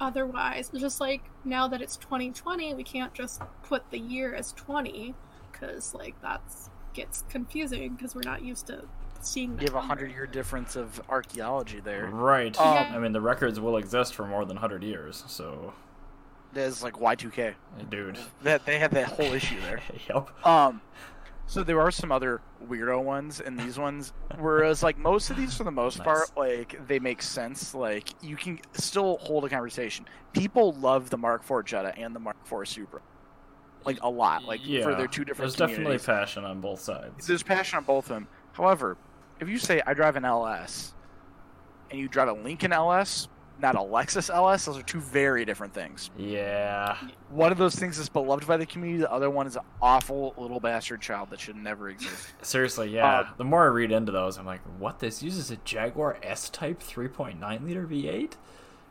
Speaker 3: Otherwise, just like now that it's 2020, we can't just put the year as 20 cuz like that's gets confusing because we're not used to seeing that
Speaker 2: you have a hundred year difference of archaeology there.
Speaker 1: Right.
Speaker 2: Um,
Speaker 3: Yeah.
Speaker 1: I mean, the records will exist for more than hundred years. So,
Speaker 2: There's like Y2K.
Speaker 1: dude.
Speaker 2: That they have that whole issue there.
Speaker 1: yep.
Speaker 2: Um, so there are some other weirdo ones in these ones, whereas like most of these, for the most
Speaker 1: Nice.
Speaker 2: part, like they make sense. Like you can still hold a conversation. People love the Mark IV Jetta and the Mark IV Supra, like a lot. Like
Speaker 1: yeah.
Speaker 2: for their two different.
Speaker 1: There's definitely passion on both sides.
Speaker 2: There's passion on both of them. However, if you say I drive an LS, and you drive a Lincoln LS, not a Lexus LS, those are two very different things.
Speaker 1: Yeah.
Speaker 2: One of those things is beloved by the community. The other one is an awful little bastard child that should never exist.
Speaker 1: Seriously, yeah.
Speaker 2: Um,
Speaker 1: the more I read into those, I'm like, what? This uses a Jaguar S-Type 3.9 liter V8,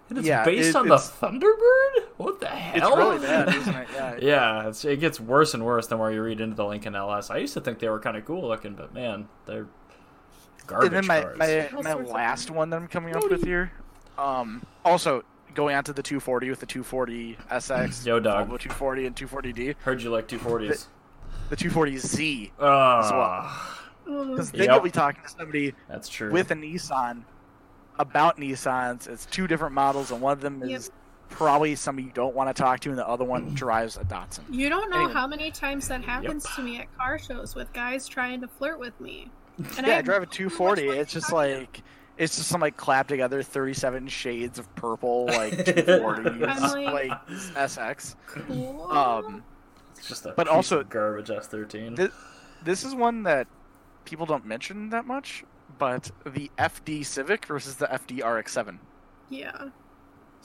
Speaker 1: and it's
Speaker 2: Yeah,
Speaker 1: based
Speaker 2: it-
Speaker 1: on the Thunderbird. What the hell?
Speaker 2: It's
Speaker 1: hell?
Speaker 2: really bad, isn't it? Yeah.
Speaker 1: yeah, it's, it gets worse and worse the more you read into the Lincoln LS. I used to think they were kind of cool looking, but man, they're garbage
Speaker 2: and then my
Speaker 1: cars.
Speaker 2: my, my last one that I'm coming up with here. Um, also going on to the 240 with the 240 SX,
Speaker 1: Yo, dog.
Speaker 2: Volvo 240 and 240D.
Speaker 1: Heard you like 240s.
Speaker 2: The 240Z.
Speaker 1: Oh,
Speaker 2: Because
Speaker 3: Mm,
Speaker 2: then
Speaker 1: Yep.
Speaker 2: you'll be talking to somebody
Speaker 1: That's true.
Speaker 2: with a Nissan about Nissans. It's two different models, and one of them is
Speaker 3: Yep.
Speaker 2: Probably somebody you don't want to talk to, and the other one drives a Datsun.
Speaker 3: You don't know
Speaker 2: Anyway.
Speaker 3: how many times that happens to me at car shows with guys trying to flirt with me. And
Speaker 2: yeah, I
Speaker 3: have
Speaker 2: drive a 240. It's just
Speaker 3: to to.
Speaker 2: like it's just some like clap together 37 shades of purple, like 240s,
Speaker 3: I'm like-
Speaker 2: like SX.
Speaker 3: Cool.
Speaker 2: Um,
Speaker 1: it's just a
Speaker 2: but
Speaker 1: piece
Speaker 2: also-
Speaker 1: of garbage S13.
Speaker 2: Th- this is one that people don't mention that much, but the FD Civic versus the FD RX7.
Speaker 3: yeah.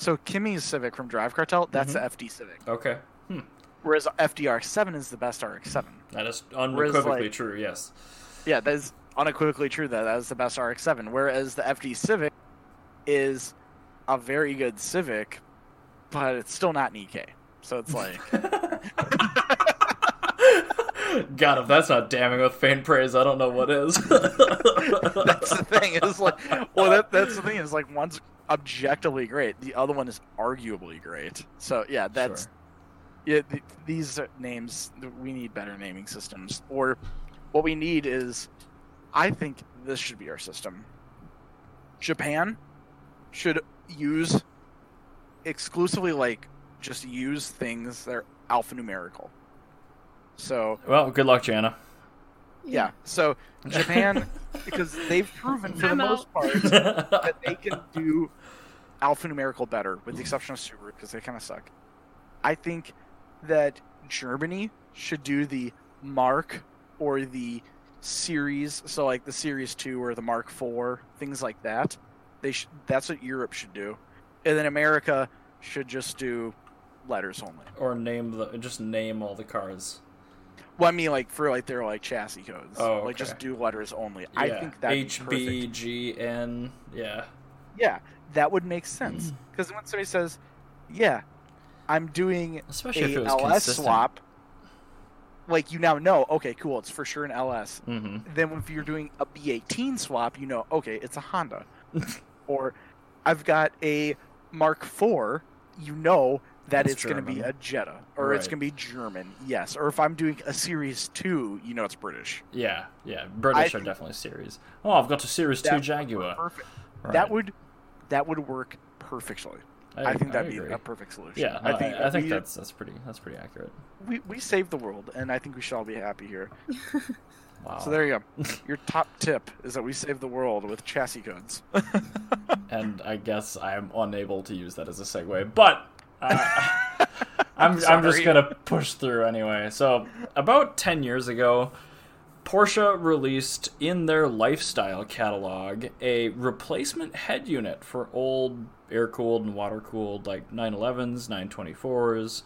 Speaker 2: So Kimmy's Civic from Drive Cartel, that's
Speaker 1: Mhm.
Speaker 2: the FD Civic,
Speaker 1: okay,
Speaker 2: whereas FD RX7 is the best RX7.
Speaker 1: that is unequivocally
Speaker 2: like-
Speaker 1: true. Yes.
Speaker 2: Yeah, that is unequivocally true. That that is the best RX-7. Whereas the FD Civic is a very good Civic, but it's still not an EK. So it's like,
Speaker 1: God, if that's not damning with faint praise, I don't know what is.
Speaker 2: that's the thing. Is like, well, that that's the thing. Is like one's objectively great, the other one is arguably great. So yeah, that's
Speaker 1: Sure.
Speaker 2: yeah. Th- these names we need better naming systems, or what we need is, I think this should be our system. Japan should use exclusively like just use things that are alphanumerical. So
Speaker 1: well, good luck, Jana.
Speaker 2: Yeah, so Japan because they've proven for the
Speaker 3: I'm
Speaker 2: most
Speaker 3: out.
Speaker 2: part that they can do alphanumerical better, with the hmm. exception of Subaru because they kind of suck. I think that Germany should do the Mark or the Series, so like the Series Two or the Mark Four, things like that. They sh- that's what Europe should do, and then America should just do letters only.
Speaker 1: or name the just name all the cars.
Speaker 2: Well, I mean, like for like their like chassis codes,
Speaker 1: Oh,
Speaker 2: like just do letters only. I think that
Speaker 1: H B G N, Yeah.
Speaker 2: Yeah, that would make sense. Because when somebody says, "Yeah, I'm doing
Speaker 1: Especially if
Speaker 2: a
Speaker 1: it was
Speaker 2: LS
Speaker 1: consistent.
Speaker 2: swap," like you now know, okay, cool, it's for sure an LS.
Speaker 1: hmm
Speaker 2: Then if you're doing a B18 swap, you know, okay, it's a Honda. or I've got a Mark IV, you know that
Speaker 1: It's
Speaker 2: it's going to be a Jetta or it's going to be German. Yes. Or if I'm doing a Series 2, you know it's British.
Speaker 1: Yeah, yeah. British
Speaker 2: I
Speaker 1: are definitely series. Oh, I've got a Series
Speaker 2: That
Speaker 1: Two Jaguar.
Speaker 2: Perfect.
Speaker 1: Right.
Speaker 2: That would that would work perfectly. I, think that'd be a perfect solution.
Speaker 1: Yeah, no, I think, I, think
Speaker 2: we,
Speaker 1: that's that's pretty that's pretty accurate.
Speaker 2: we we saved the world, and I think we should all be happy here.
Speaker 1: Wow.
Speaker 2: So there you go. Your top tip is that we saved the world with chassis codes.
Speaker 1: and I guess I'm unable to use that as a segue, but uh, I'm I'm just gonna push through anyway. So about ten years ago, Porsche released in their lifestyle catalog a replacement head unit for old air cooled and water cooled like 911s, 924s,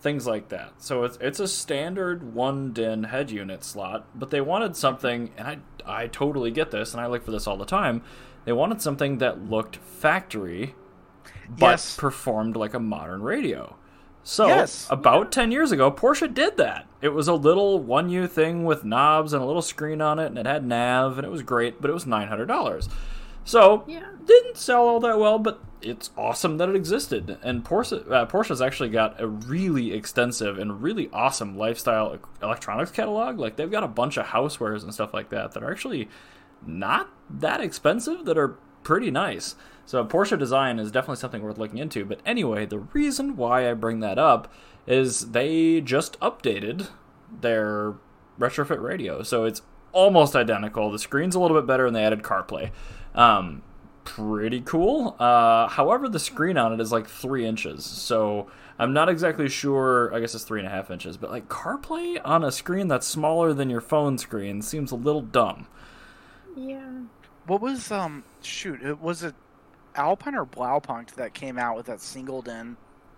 Speaker 1: things like that. So it's it's a standard one DIN head unit slot, but they wanted something, and I I totally get this, and I look for this all the time. They wanted something that looked factory, but
Speaker 2: Yes.
Speaker 1: performed like a modern radio. So
Speaker 2: Yes.
Speaker 1: about ten years ago, Porsche did that. It was a little one U thing with knobs and a little screen on it, and it had nav, and it was great, but it was nine hundred dollars. So
Speaker 3: Yeah.
Speaker 1: didn't sell all that well, but it's awesome that it existed. And Porsche, uh, Porsche's actually got a really extensive and really awesome lifestyle electronics catalog. Like they've got a bunch of housewares and stuff like that that are actually not that expensive that are pretty nice. So Porsche design is definitely something worth looking into. But anyway, the reason why I bring that up is they just updated their retrofit radio. So it's almost identical. The screen's a little bit better and they added CarPlay. Um, pretty cool. Uh, however, the screen on it is like three inches. So I'm not exactly sure. I guess it's three and a half inches. But like CarPlay on a screen that's smaller than your phone screen seems a little dumb.
Speaker 3: Yeah.
Speaker 2: What was um shoot? It was it Alpine or Blaupunkt that came out with that single DIN,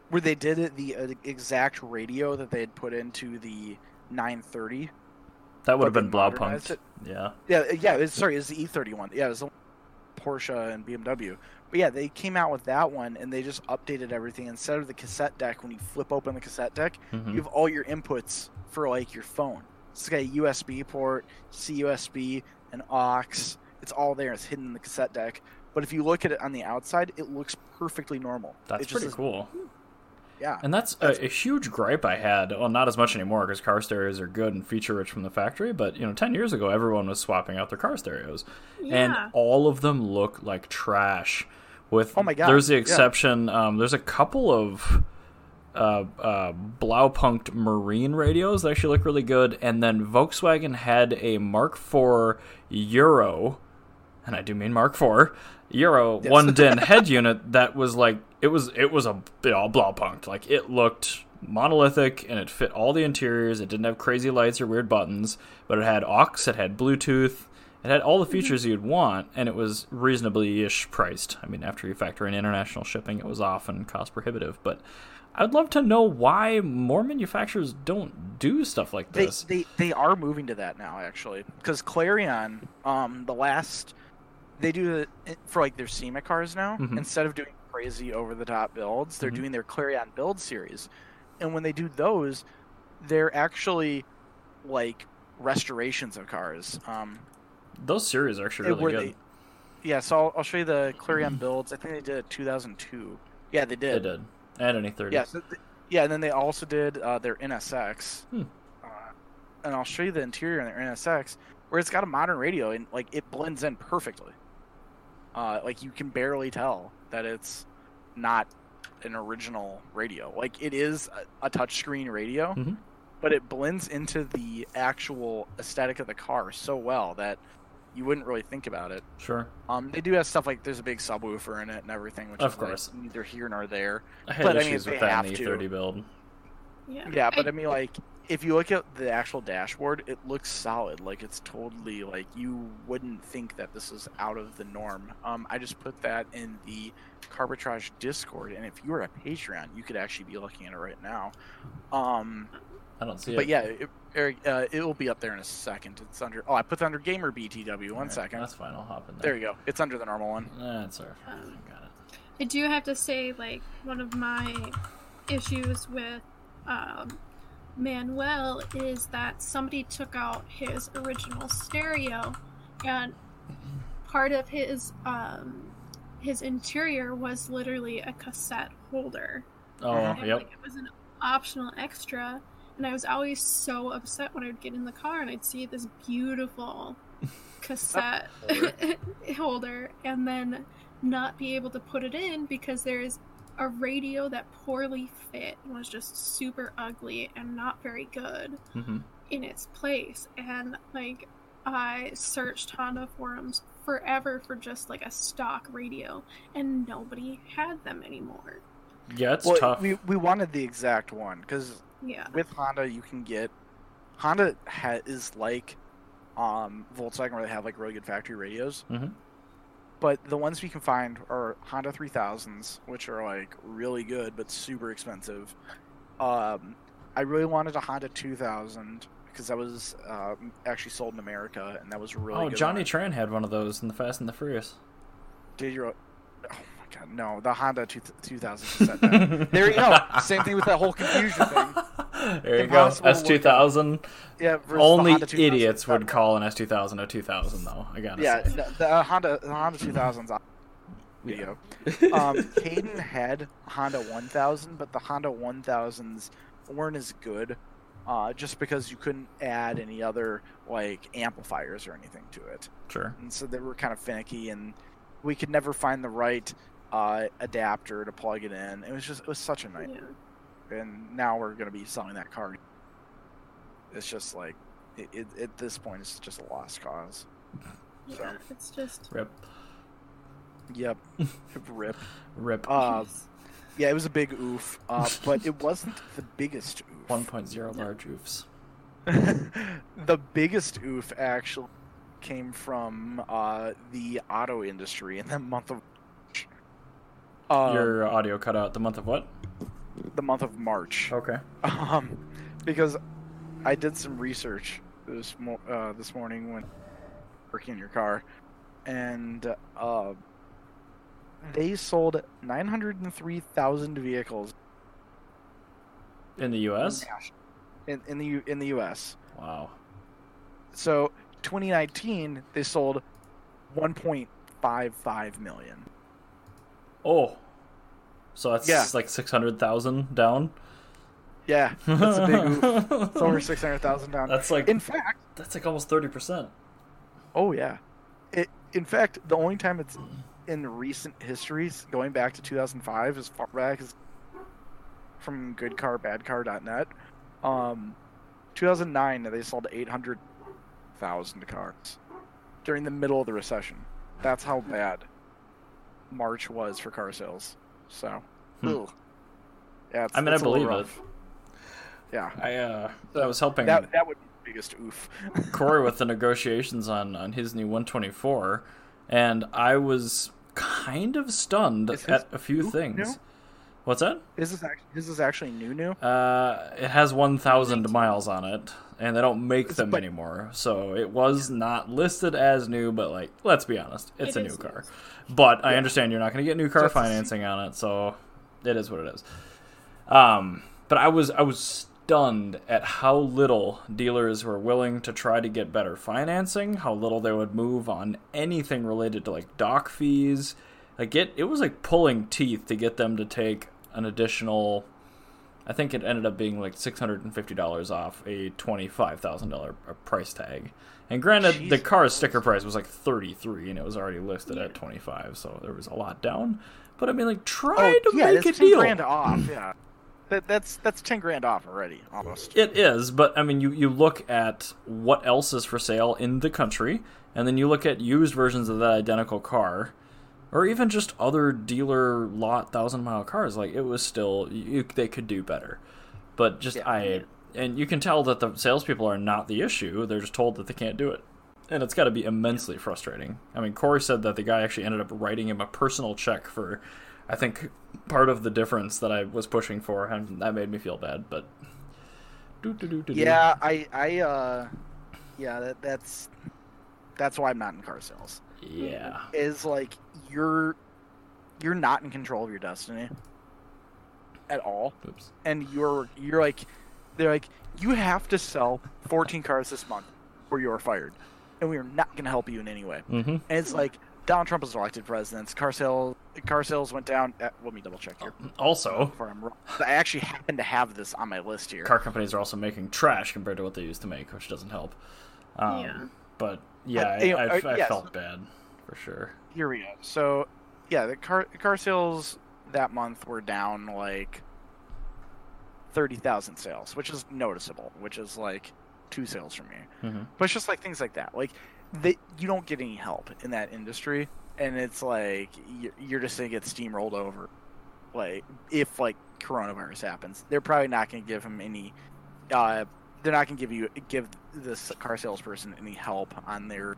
Speaker 2: where they did it the uh, exact radio that they had put into the 930.
Speaker 1: That would have been Blaupunkt. Yeah.
Speaker 2: Yeah, yeah. It's, sorry, it's the E31. Yeah, it was the Porsche and BMW. But yeah, they came out with that one, and they just updated everything. Instead of the cassette deck, when you flip open the cassette deck,
Speaker 1: Mhm.
Speaker 2: you have all your inputs for like your phone. It's got a USB port, CUSB, an aux. It's all there. It's hidden in the cassette deck. But if you look at it on the outside, it looks perfectly normal.
Speaker 1: That's
Speaker 2: it just
Speaker 1: pretty
Speaker 2: is-
Speaker 1: cool.
Speaker 2: Yeah.
Speaker 1: And that's a, a huge gripe I had. Well, not as much anymore because car stereos are good and feature rich from the factory. But you know, ten years ago, everyone was swapping out their car stereos, and all of them look like trash. With
Speaker 2: Oh my God,
Speaker 1: there's the
Speaker 2: yeah.
Speaker 1: exception. Um, there's a couple of uh, uh, Blaupunkt Marine radios that actually look really good, and then Volkswagen had a Mark IV Euro, and I do mean Mark IV Euro
Speaker 2: Yes.
Speaker 1: one din head unit that was like it was it was a you know, Blaupunkt like it looked monolithic and it fit all the interiors. It didn't have crazy lights or weird buttons, but it had aux, it had Bluetooth. It had all the features you'd want, and it was reasonably ish priced. I mean, after you factor in international shipping, it was often cost prohibitive. But I'd love to know why more manufacturers don't do stuff like
Speaker 2: They,
Speaker 1: this.
Speaker 2: they they are moving to that now actually because Clarion um the last they do it for like their SEMA cars now
Speaker 1: Mhm.
Speaker 2: instead of doing crazy over the top builds they're
Speaker 1: Mhm.
Speaker 2: doing their Clarion build series and when they do those they're actually like restorations of cars um
Speaker 1: Those series are actually really good.
Speaker 2: the- yeah so I'll, I'll show you the Clarion builds I think they did it 2002 yeah they did.
Speaker 1: They
Speaker 2: did
Speaker 1: did. And an E30.
Speaker 2: yeah, so th- yeah, and then they also did uh, their NSX,
Speaker 1: Hmm.
Speaker 2: uh, and I'll show you the interior in their NSX, where it's got a modern radio and like it blends in perfectly. Uh, like you can barely tell that it's not an original radio. Like it is a, a touchscreen radio,
Speaker 1: Mhm.
Speaker 2: but it blends into the actual aesthetic of the car so well that you wouldn't really think about it.
Speaker 1: Sure.
Speaker 2: Um, they do have stuff like there's a big subwoofer in it and everything, which
Speaker 1: Of
Speaker 2: is like,
Speaker 1: course.
Speaker 2: neither here nor there.
Speaker 1: I had
Speaker 2: But, I mean,
Speaker 1: issues with that
Speaker 2: have
Speaker 1: in the
Speaker 2: to.
Speaker 1: 30 build.
Speaker 3: Yeah.
Speaker 2: Yeah, but I mean, like, if you look at the actual dashboard, it looks solid. Like, it's totally like you wouldn't think that this is out of the norm. Um, I just put that in the Carbitrage Discord, and if you were a Patreon, you could actually be looking at it right now. Um,
Speaker 1: I don't see
Speaker 2: but
Speaker 1: it.
Speaker 2: But yeah, it, Eric, uh, it will be up there in a second. It's under. Oh, I put it under Gamer BTW. One
Speaker 1: Alright,
Speaker 2: second.
Speaker 1: That's fine. I'll hop in
Speaker 2: There
Speaker 1: there.
Speaker 2: you go. It's under the normal one.
Speaker 1: That's all right.
Speaker 3: Um,
Speaker 1: Got it.
Speaker 3: I do have to say, like, one of my issues with um, Manuel is that somebody took out his original stereo, and part of his um, his interior was literally a cassette holder.
Speaker 1: Oh,
Speaker 3: And,
Speaker 1: yep.
Speaker 3: like, it was an optional extra, and I was always so upset when I would get in the car and I'd see this beautiful cassette holder and then not be able to put it in because there's a radio that poorly fit and was just super ugly and not very good
Speaker 1: hmm
Speaker 3: in its place and like i searched honda forums forever for just like a stock radio and nobody had them anymore
Speaker 1: Yeah, it's
Speaker 2: well,
Speaker 1: tough.
Speaker 2: we we wanted the exact one because
Speaker 3: yeah
Speaker 2: with Honda, you can get Honda ha- is like um, Volkswagen, where they have like really good factory radios.
Speaker 1: Mhm.
Speaker 2: But the ones we can find are Honda 3000s, which are like really good but super expensive. Um, I really wanted a Honda 2000 because that was uh, actually sold in America, and that was really
Speaker 1: oh. Johnny
Speaker 2: one.
Speaker 1: Tran had one of those in the Fast and the Furious.
Speaker 2: Did you? Oh god, no! The Honda 2000 cassette. deck. there you go. Same thing with that whole confusion thing.
Speaker 1: there you
Speaker 2: Impossible
Speaker 1: go. S two thousand.
Speaker 2: Yeah.
Speaker 1: Only idiots would call an S two thousand a two thousand, though. I gotta
Speaker 2: Yeah,
Speaker 1: say.
Speaker 2: the, the uh, Honda the Honda 2000s on video. Um, Caden had Honda 1000, but the Honda 1000s weren't as good, uh, just because you couldn't add any other like amplifiers or anything to it,
Speaker 1: Sure.
Speaker 2: and so they were kind of finicky, and we could never find the right uh, adapter to plug it in. It was just it was such a nightmare,
Speaker 3: yeah
Speaker 2: and now we're gonna be selling that car. It's just like it, it, at this point, it's just a lost cause.
Speaker 3: yeah it's just
Speaker 1: Rip.
Speaker 2: Yep, rip.
Speaker 1: Rip.
Speaker 2: Uh, yeah, it was a big oof, uh, but it wasn't the biggest oof.
Speaker 1: 1.0 large oofs.
Speaker 2: the biggest oof actually came from uh, the auto industry in the month of March. Um,
Speaker 1: Your audio cut out the month of what?
Speaker 2: the month of March,
Speaker 1: Okay.
Speaker 2: um, because I did some research this mo- uh, this morning when working in your car, and uh, they sold nine hundred and three thousand vehicles
Speaker 1: In the U.S.
Speaker 2: in, in the U- in the U.S.
Speaker 1: Wow.
Speaker 2: So 2019 they sold 1.55 million.
Speaker 1: Oh. So that's
Speaker 2: Yeah.
Speaker 1: like six hundred thousand down.
Speaker 2: Yeah, that's a big oof. It's over six hundred thousand down.
Speaker 1: That's like
Speaker 2: In fact,
Speaker 1: that's like almost thirty percent.
Speaker 2: oh yeah. It, in fact, the only time it's in recent histories, going back to 2005, as far back as from goodcarbadcar.net, um, 2009 they sold 800,000 cars during the middle of the recession. That's how bad March was for car sales. So,
Speaker 1: Hmm.
Speaker 2: yeah,
Speaker 1: I mean, I
Speaker 2: it's a little
Speaker 1: believe it.
Speaker 2: Yeah,
Speaker 1: I uh, I was helping
Speaker 2: that that would be the biggest oof.
Speaker 1: Corey with the negotiations on on his new 124, and I was kind of stunned at a few
Speaker 2: new-
Speaker 1: things.
Speaker 2: new?
Speaker 1: What's that?
Speaker 2: Is this actually, is this actually new? New?
Speaker 1: Uh, it has 1,000 miles on it, and they don't make them
Speaker 2: But-
Speaker 1: anymore. So it was not listed as new, but like, let's be honest, it's
Speaker 3: It
Speaker 1: a new car. But I understand you're not going to get new car
Speaker 2: Just
Speaker 1: financing on it, so it is what it is. Um, but I was I was stunned at how little dealers were willing to try to get better financing, how little they would move on anything related to like dock fees. Like it, it was like pulling teeth to get them to take an additional. I think it ended up being like six hundred and fifty dollars off a twenty five thousand dollar uh, price tag. And granted, the car's sticker price was like thirty three, and it was already listed at twenty five, so there was a lot down. But I mean, like, try oh, to
Speaker 2: Oh, yeah,
Speaker 1: make a
Speaker 2: that's ten
Speaker 1: deal.
Speaker 2: grand off. Yeah, that, that's that's ten grand off already, almost.
Speaker 1: It is, but I mean, you, you look at what else is for sale in the country, and then you look at used versions of that identical car, or even just other dealer lot thousand mile cars. Like it was still, you, they could do better, but just
Speaker 2: Yeah.
Speaker 1: I, and you can tell that the salespeople are not the issue. They're just told that they can't do it, and it's got to be immensely frustrating. I mean, Corey said that the guy actually ended up writing him a personal check for. I think part of the difference that I was pushing for, and that made me feel bad. But.
Speaker 2: Yeah, I, I, uh, yeah, that, that's that's why I'm not in car sales.
Speaker 1: Yeah.
Speaker 2: Is like you're you're not in control of your destiny at all,
Speaker 1: Oops.
Speaker 2: and you're you're like they're like you have to sell 14 cars this month or you're fired, and we are not going to help you in any way.
Speaker 1: Mm-hmm.
Speaker 2: And it's like Donald Trump was elected president. Car sales car sales went down. At, let me double check here.
Speaker 1: Also,
Speaker 2: I'm wrong. I actually happen to have this on my list here.
Speaker 1: car companies are also making trash compared to what they used to make, which doesn't help. Um,
Speaker 3: Yeah.
Speaker 1: But yeah, I,
Speaker 2: you
Speaker 1: I,
Speaker 2: uh,
Speaker 1: I
Speaker 2: yes.
Speaker 1: felt bad for sure.
Speaker 2: Here we go. So, yeah, the car car sales that month were down like thirty thousand sales, which is noticeable. Which is like two sales from me.
Speaker 1: Mhm.
Speaker 2: But it's just like things like that. Like they, you don't get any help in that industry, and it's like you're, you're just gonna get steamrolled over. Like if like coronavirus happens, they're probably not gonna give him any. Uh, they're not gonna give you give this car salesperson any help on their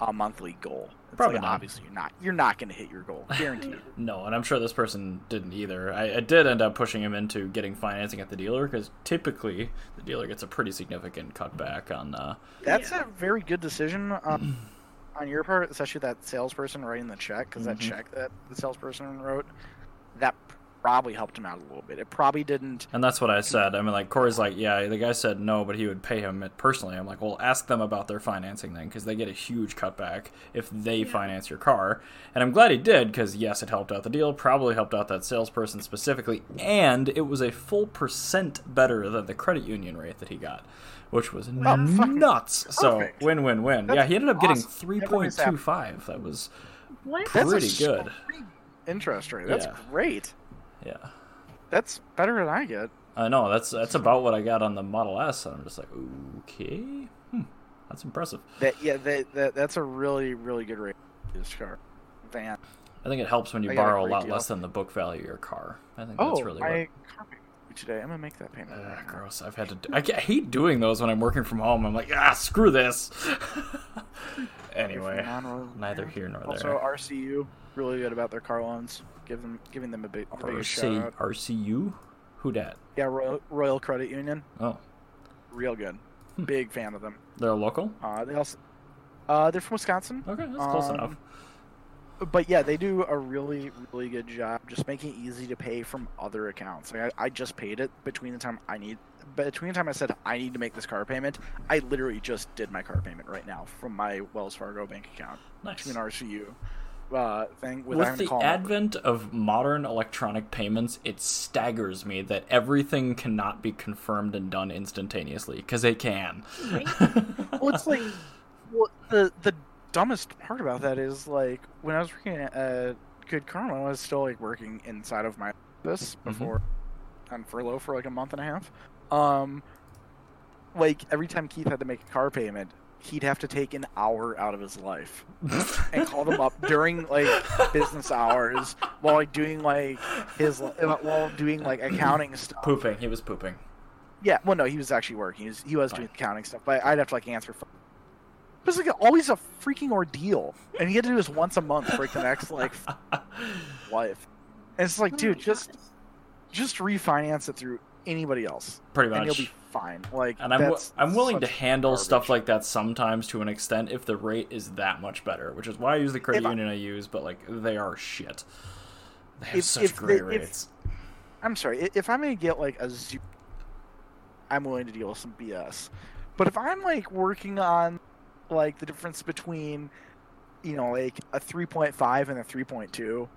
Speaker 2: uh, monthly goal. It's
Speaker 1: Probably
Speaker 2: like,
Speaker 1: not.
Speaker 2: Obviously, you're not. You're not gonna hit your goal, guaranteed.
Speaker 1: No, and I'm sure this person didn't either. I, I did end up pushing him into getting financing at the dealer because typically the dealer gets a pretty significant cutback on. Uh,
Speaker 2: That's
Speaker 3: Yeah.
Speaker 2: a very good decision um, on your part, especially that salesperson writing the check, because that
Speaker 1: Mhm.
Speaker 2: check that the salesperson wrote, that probably helped him out a little bit. It probably didn't.
Speaker 1: And that's what I said. I mean, like Corey's like, yeah, the guy said no, but he would pay him it personally. I'm like, well, ask them about their financing then, because they get a huge cutback if they finance your car. And I'm glad he did, because yes, it helped out the deal, probably helped out that salesperson specifically, and it was a full percent better than the credit union rate that he got, which was
Speaker 2: Oh, fucking
Speaker 1: nuts. So win, win, win.
Speaker 2: That's
Speaker 1: yeah, he ended up getting
Speaker 2: awesome.
Speaker 1: three
Speaker 2: Never
Speaker 1: point
Speaker 2: miss that.
Speaker 1: two five. That was
Speaker 3: What?
Speaker 2: That's
Speaker 1: Pretty
Speaker 2: a
Speaker 1: good.
Speaker 2: interest rate. That's
Speaker 1: Yeah.
Speaker 2: great.
Speaker 1: Yeah.
Speaker 2: That's better than I get.
Speaker 1: I know that's that's about what I got on the Model S. And I'm just like, okay, hmm, that's impressive.
Speaker 2: That yeah, that, that that's a really really good rate. This car, van.
Speaker 1: I think it helps when you
Speaker 2: I a
Speaker 1: borrow a lot
Speaker 2: deal.
Speaker 1: less than the book value of your car. I think
Speaker 2: Oh,
Speaker 1: that's really what.
Speaker 2: I car today. I'm gonna make that payment.
Speaker 1: Ugh, gross. I've had to. Do, I, I hate doing those when I'm working from home. I'm like, ah, screw this. anyway, neither here nor
Speaker 2: Also,
Speaker 1: there.
Speaker 2: Also, RCU really good about their car loans. Give them giving them a big the biggest shout out.
Speaker 1: RCU, who dat?
Speaker 2: Yeah, Royal, Royal Credit Union,
Speaker 1: Oh,
Speaker 2: real good.
Speaker 1: Hmm.
Speaker 2: Big fan of them.
Speaker 1: they're local.
Speaker 2: Uh, they also uh, they're from Wisconsin.
Speaker 1: Okay, that's close
Speaker 2: Um,
Speaker 1: enough.
Speaker 2: But yeah, they do a really, really good job just making it easy to pay from other accounts. Like I, I just paid it between the time I need, between the time I said I need to make this car payment, I literally just did my car payment right now from my Wells Fargo bank account
Speaker 1: Nice.
Speaker 2: to an RCU. Uh, thing with,
Speaker 1: With
Speaker 2: having
Speaker 1: the
Speaker 2: call 'em up.
Speaker 1: advent of modern electronic payments, it staggers me that everything cannot be confirmed and done instantaneously because it can.
Speaker 3: Right?
Speaker 2: Well, it's like well, the the dumbest part about that is like when I was working at uh, Good Karma, I was still like working inside of my office
Speaker 1: Mhm.
Speaker 2: before on furlough for like a month and a half. Um, like every time Keith had to make a car payment, he'd have to take an hour out of his life and call them up during like business hours while like doing like his while doing like accounting stuff.
Speaker 1: pooping. He was pooping.
Speaker 2: Yeah, well, no, he was actually working. He was, he was
Speaker 1: Fine.
Speaker 2: doing accounting stuff, but I'd have to like answer. Phone. It was like always a freaking ordeal, and he had to do this once a month for like the next like life. And it's like,
Speaker 3: Oh
Speaker 2: dude, just
Speaker 3: gosh.
Speaker 2: just refinance it through anybody else,
Speaker 1: Pretty
Speaker 2: and
Speaker 1: much.
Speaker 2: you'll be fine. Like,
Speaker 1: And I'm,
Speaker 2: that's
Speaker 1: I'm willing to handle stuff like that sometimes to an extent if the rate is that much better, which is why I use the credit
Speaker 2: If
Speaker 1: union I use, but like they are shit. They have
Speaker 2: If-
Speaker 1: such
Speaker 2: if
Speaker 1: great
Speaker 2: they- if-
Speaker 1: rates.
Speaker 2: I'm sorry, if I'm gonna get like a zero, I'm willing to deal with some BS. But if I'm like working on like the difference between, you know, like a 3.5 and a 3.2,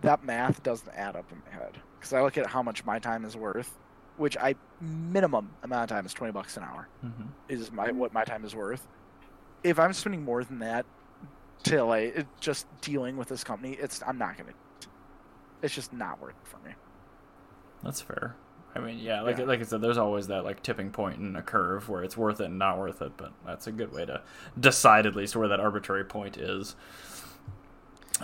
Speaker 2: that math doesn't add up in my head because I look at how much my time is worth, which I minimum amount of time is 20 bucks an hour
Speaker 1: Mhm.
Speaker 2: is my what my time is worth. If I'm spending more than that to like it- just dealing with this company, it's I'm not gonna. It's just not worth it for me.
Speaker 1: That's fair. I mean, yeah, like
Speaker 2: Yeah.
Speaker 1: like I said, there's always that like tipping point in a curve where it's worth it and not worth it, but that's a good way to decide at least where that arbitrary point is.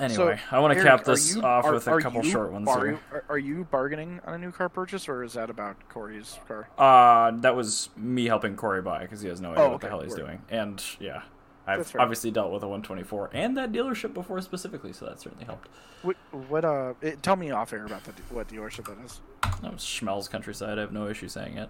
Speaker 1: Anyway, I want to cap this
Speaker 2: you-
Speaker 1: off
Speaker 2: are-
Speaker 1: with a couple
Speaker 2: you
Speaker 1: short ones
Speaker 2: bar-
Speaker 1: here.
Speaker 2: Are, are you bargaining on a new car purchase, or is that about Corey's car?
Speaker 1: Uh, that was me helping Corey buy because he has no idea
Speaker 2: Oh,
Speaker 1: what the hell he's doing. And yeah, I've obviously dealt with a 124 and that dealership before specifically, so that certainly helped.
Speaker 2: What? What? Uh, it, tell me off air about the what dealership that is.
Speaker 1: That was Schmelz Countryside. I have no issue saying it.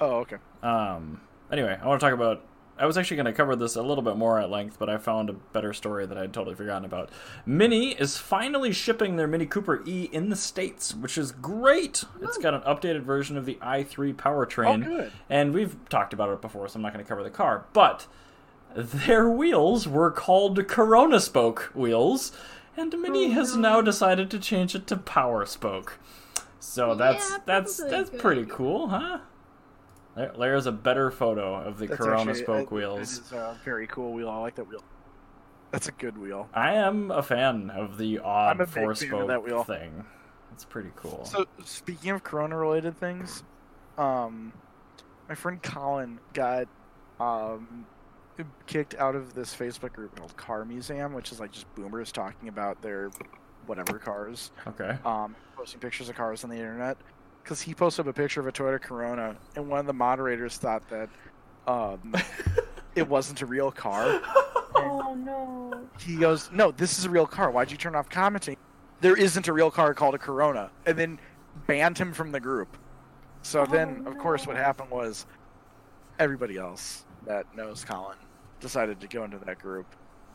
Speaker 2: Oh, okay.
Speaker 1: Um, anyway, I want to talk about. I was actually going to cover this a little bit more at length, but I found a better story that I'd totally forgotten about. Mini is finally shipping their Mini Cooper E in the States, which is great. It's got an updated version of the i3 powertrain.
Speaker 2: Oh.
Speaker 1: And we've talked about it before, so I'm not going to cover the car. But their wheels were called Corona Spoke wheels, and Mini
Speaker 3: Oh,
Speaker 1: has now decided to change it to Power Spoke. So that's
Speaker 3: Yeah,
Speaker 1: that's
Speaker 3: probably
Speaker 1: that's pretty cool, huh? There, there's a better photo of the
Speaker 2: That's
Speaker 1: Corona
Speaker 2: actually-
Speaker 1: Spoke
Speaker 2: it-
Speaker 1: wheels.
Speaker 2: It is a very cool wheel. I like that wheel. That's a good wheel.
Speaker 1: I am a fan of the odd four spoke thing. It's pretty cool.
Speaker 2: So speaking of Corona related things, um, my friend Colin got um kicked out of this Facebook group called Car Museum, which is like just boomers talking about their whatever cars,
Speaker 1: okay.
Speaker 2: um, posting pictures of cars on the internet. Because he posted up a picture of a Toyota Corona, and one of the moderators thought that um, it wasn't a real car.
Speaker 3: Oh no.
Speaker 2: he goes, "No, this is a real car. Why'd you turn off commenting? There isn't a real car called a Corona." And then banned him from the group. So
Speaker 3: Oh,
Speaker 2: then, of course, what happened was everybody else that knows Colin decided to go into that group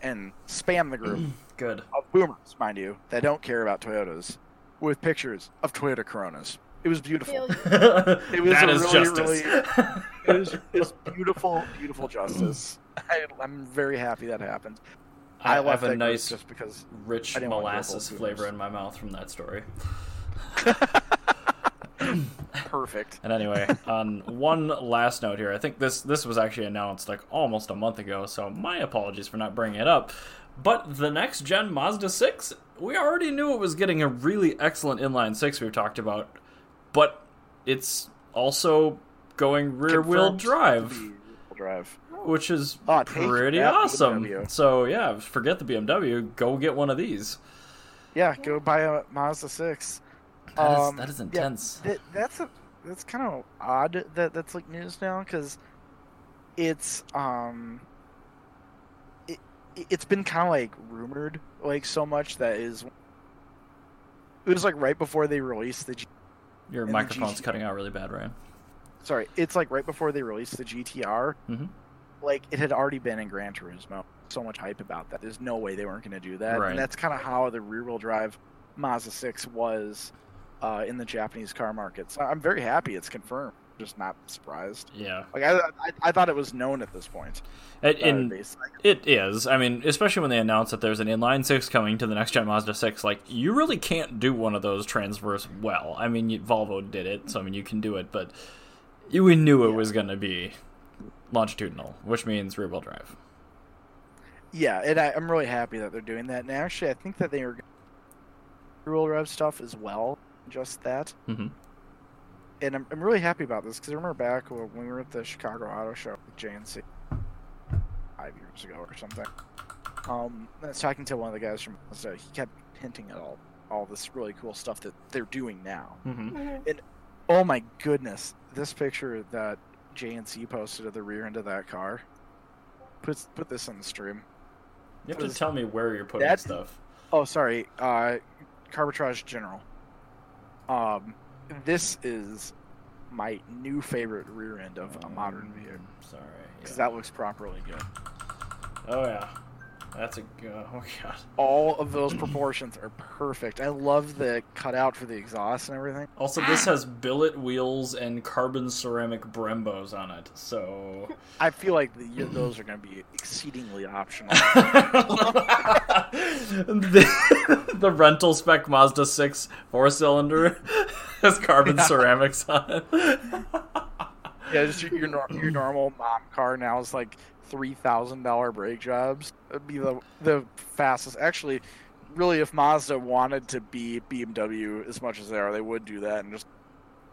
Speaker 2: and spam the group
Speaker 1: Good.
Speaker 2: of boomers, mind you, that don't care about Toyotas with pictures of Toyota Coronas. It was beautiful.
Speaker 3: Failure.
Speaker 2: It was
Speaker 1: that
Speaker 2: a
Speaker 1: is
Speaker 2: really,
Speaker 1: justice.
Speaker 2: It was just beautiful, beautiful justice. I, I'm very happy that happened.
Speaker 1: I,
Speaker 2: left
Speaker 1: have a nice
Speaker 2: just because
Speaker 1: rich
Speaker 2: I didn't want to go
Speaker 1: molasses flavor in my mouth from that story.
Speaker 2: perfect.
Speaker 1: And anyway, on one last note here, I think this this was actually announced like almost a month ago, so my apologies for not bringing it up. But the next gen Mazda 6, we already knew it was getting a really excellent inline 6 we've talked about, but it's also going rear wheel drive,
Speaker 2: to be rear-wheel drive.
Speaker 1: which is
Speaker 2: take
Speaker 1: pretty awesome.
Speaker 2: BMW.
Speaker 1: So, yeah, forget the BMW, go get one of these.
Speaker 2: Yeah, go buy a Mazda six.
Speaker 1: That is,
Speaker 2: Um,
Speaker 1: that is
Speaker 2: yeah,
Speaker 1: intense.
Speaker 2: That, that's a that's kind of odd that that's like news now because it's um it it's been kind of like rumored like so much that is it was like right before they released the G-
Speaker 1: Your microphone's
Speaker 2: GT
Speaker 1: cutting out really bad, Ryan.
Speaker 2: sorry it's like right before they released the GTR
Speaker 1: Mhm.
Speaker 2: like it had already been in Gran Turismo so much hype about that there's no way they weren't going to do that
Speaker 1: Right.
Speaker 2: and that's kind of how the rear wheel drive Mazda 6 was uh, in the Japanese car market so I'm very happy it's confirmed just not surprised.
Speaker 1: Yeah,
Speaker 2: Like I, I, I thought it was known at this point.
Speaker 1: it,
Speaker 2: uh,
Speaker 1: in, it is. I mean, especially when they announced that there's an inline six coming to the next gen Mazda six. Like, you really can't do one of those transverse well. I mean, you, Volvo did it, so I mean, you can do it, but we knew it was going to be longitudinal, which means rear wheel drive.
Speaker 2: Yeah, and I, I'm really happy that they're doing that. And actually, I think that they are real rev stuff as well. Just that.
Speaker 1: hmm
Speaker 2: and I'm, I'm really happy about this because I remember back when we were at the Chicago Auto Show with JNC five years ago or something. Um, I was talking to one of the guys from Mazda. He kept hinting at all all this really cool stuff that they're doing now.
Speaker 1: hmm
Speaker 3: Mhm.
Speaker 2: Oh my goodness, this picture that JNC posted of the rear end of that car. Put put this on the stream.
Speaker 1: You have to tell me where you're putting
Speaker 2: that-
Speaker 1: stuff.
Speaker 2: Oh, sorry. Uh, Carbitrage General. Um, this is my new favorite rear end of a modern mm, vehicle.
Speaker 1: Sorry.
Speaker 2: because
Speaker 1: yeah.
Speaker 2: that looks properly good.
Speaker 1: Oh yeah, that's a g- oh god.
Speaker 2: All of those proportions are perfect. I love the cutout for the exhaust and everything.
Speaker 1: Also, this has billet wheels and carbon ceramic Brembos on it, so.
Speaker 2: I feel like the, those are going to be exceedingly optional.
Speaker 1: the, the rental spec Mazda 6 four cylinder has carbon ceramics on it.
Speaker 2: yeah, just your your, your normal mom car now is like three thousand dollar brake jobs. It'd be the the fastest. Actually, really, if Mazda wanted to be BMW as much as they are, they would do that and just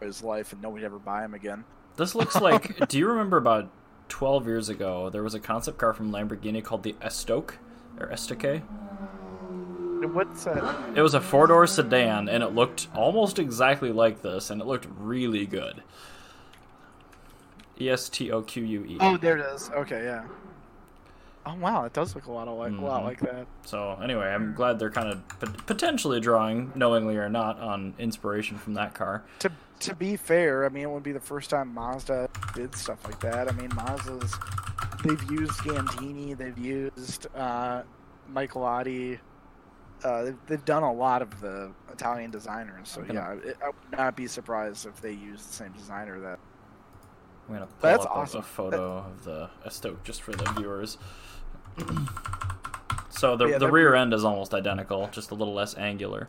Speaker 2: his life, and nobody ever buy him again.
Speaker 1: This looks like. do you remember about 12 years ago, there was a concept car from Lamborghini called the Estoque? Or Estoque?
Speaker 2: What's that?
Speaker 1: It was a four door sedan, and it looked almost exactly like this, and it looked really good. E S T O Q U E.
Speaker 2: Oh, there it is. Okay, yeah. Oh wow, it does look a lot of like a lot
Speaker 1: Mhm.
Speaker 2: like that.
Speaker 1: So anyway, I'm glad they're kind of pot- potentially drawing, knowingly or not, on inspiration from that car.
Speaker 2: To to be fair, I mean it would be the first time Mazda did stuff like that. I mean Mazda's they've used Gandini, they've used uh, Michelotti. Uh, they've, they've done a lot of the Italian designers, so
Speaker 1: Okay.
Speaker 2: yeah, it, I would not be surprised if they use the same designer. That
Speaker 1: I'm gonna pull
Speaker 2: That's
Speaker 1: up
Speaker 2: awesome.
Speaker 1: a photo of the Estoque just for the viewers. so the
Speaker 2: Yeah,
Speaker 1: the
Speaker 2: that-
Speaker 1: rear end is almost identical, just a little less angular.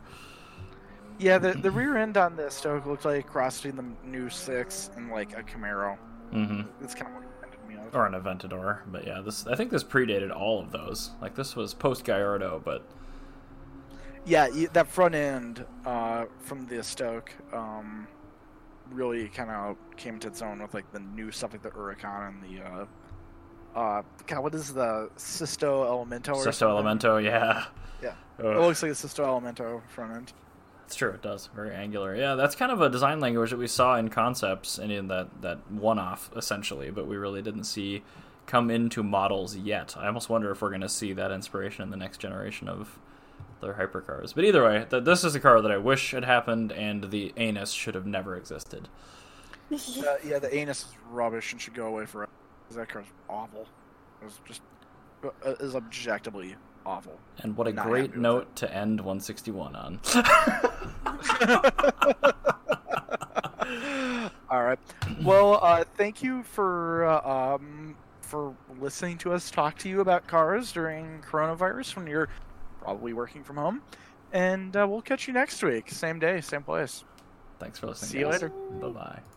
Speaker 2: yeah, the the rear end on the Stoke looked like a cross between the new six and like a Camaro.
Speaker 1: hmm
Speaker 2: That's kind of what reminded me of.
Speaker 1: Or an Aventador, but yeah, this I think this predated all of those. Like this was post Gallardo, but
Speaker 2: Yeah, that front end uh, from the Stoke um, really kind of came to its own with like the new stuff like the Huracan and the uh, uh, God, what is the Sisto Elemento? or
Speaker 1: Sesto
Speaker 2: something?
Speaker 1: Elemento, yeah.
Speaker 2: Yeah.
Speaker 1: Ugh.
Speaker 2: It looks like a Sisto Elemento front end.
Speaker 1: It's true, it does. Very angular. Yeah, that's kind of a design language that we saw in concepts and in that, that one off, essentially, but we really didn't see come into models yet. I almost wonder if we're going to see that inspiration in the next generation of their hypercars. But either way, th- this is a car that I wish had happened, and the anus should have never existed.
Speaker 2: Uh, yeah, the anus is rubbish and should go away forever. That car's awful. It was just uh, is objectively awful.
Speaker 1: And what a
Speaker 2: Not
Speaker 1: great note to end 161 on.
Speaker 2: All right. Well, uh, thank you for uh, um, for listening to us talk to you about cars during coronavirus when you're probably working from home. And uh, we'll catch you next week, same day, same place.
Speaker 1: Thanks for listening.
Speaker 2: See you later.
Speaker 1: Bye bye.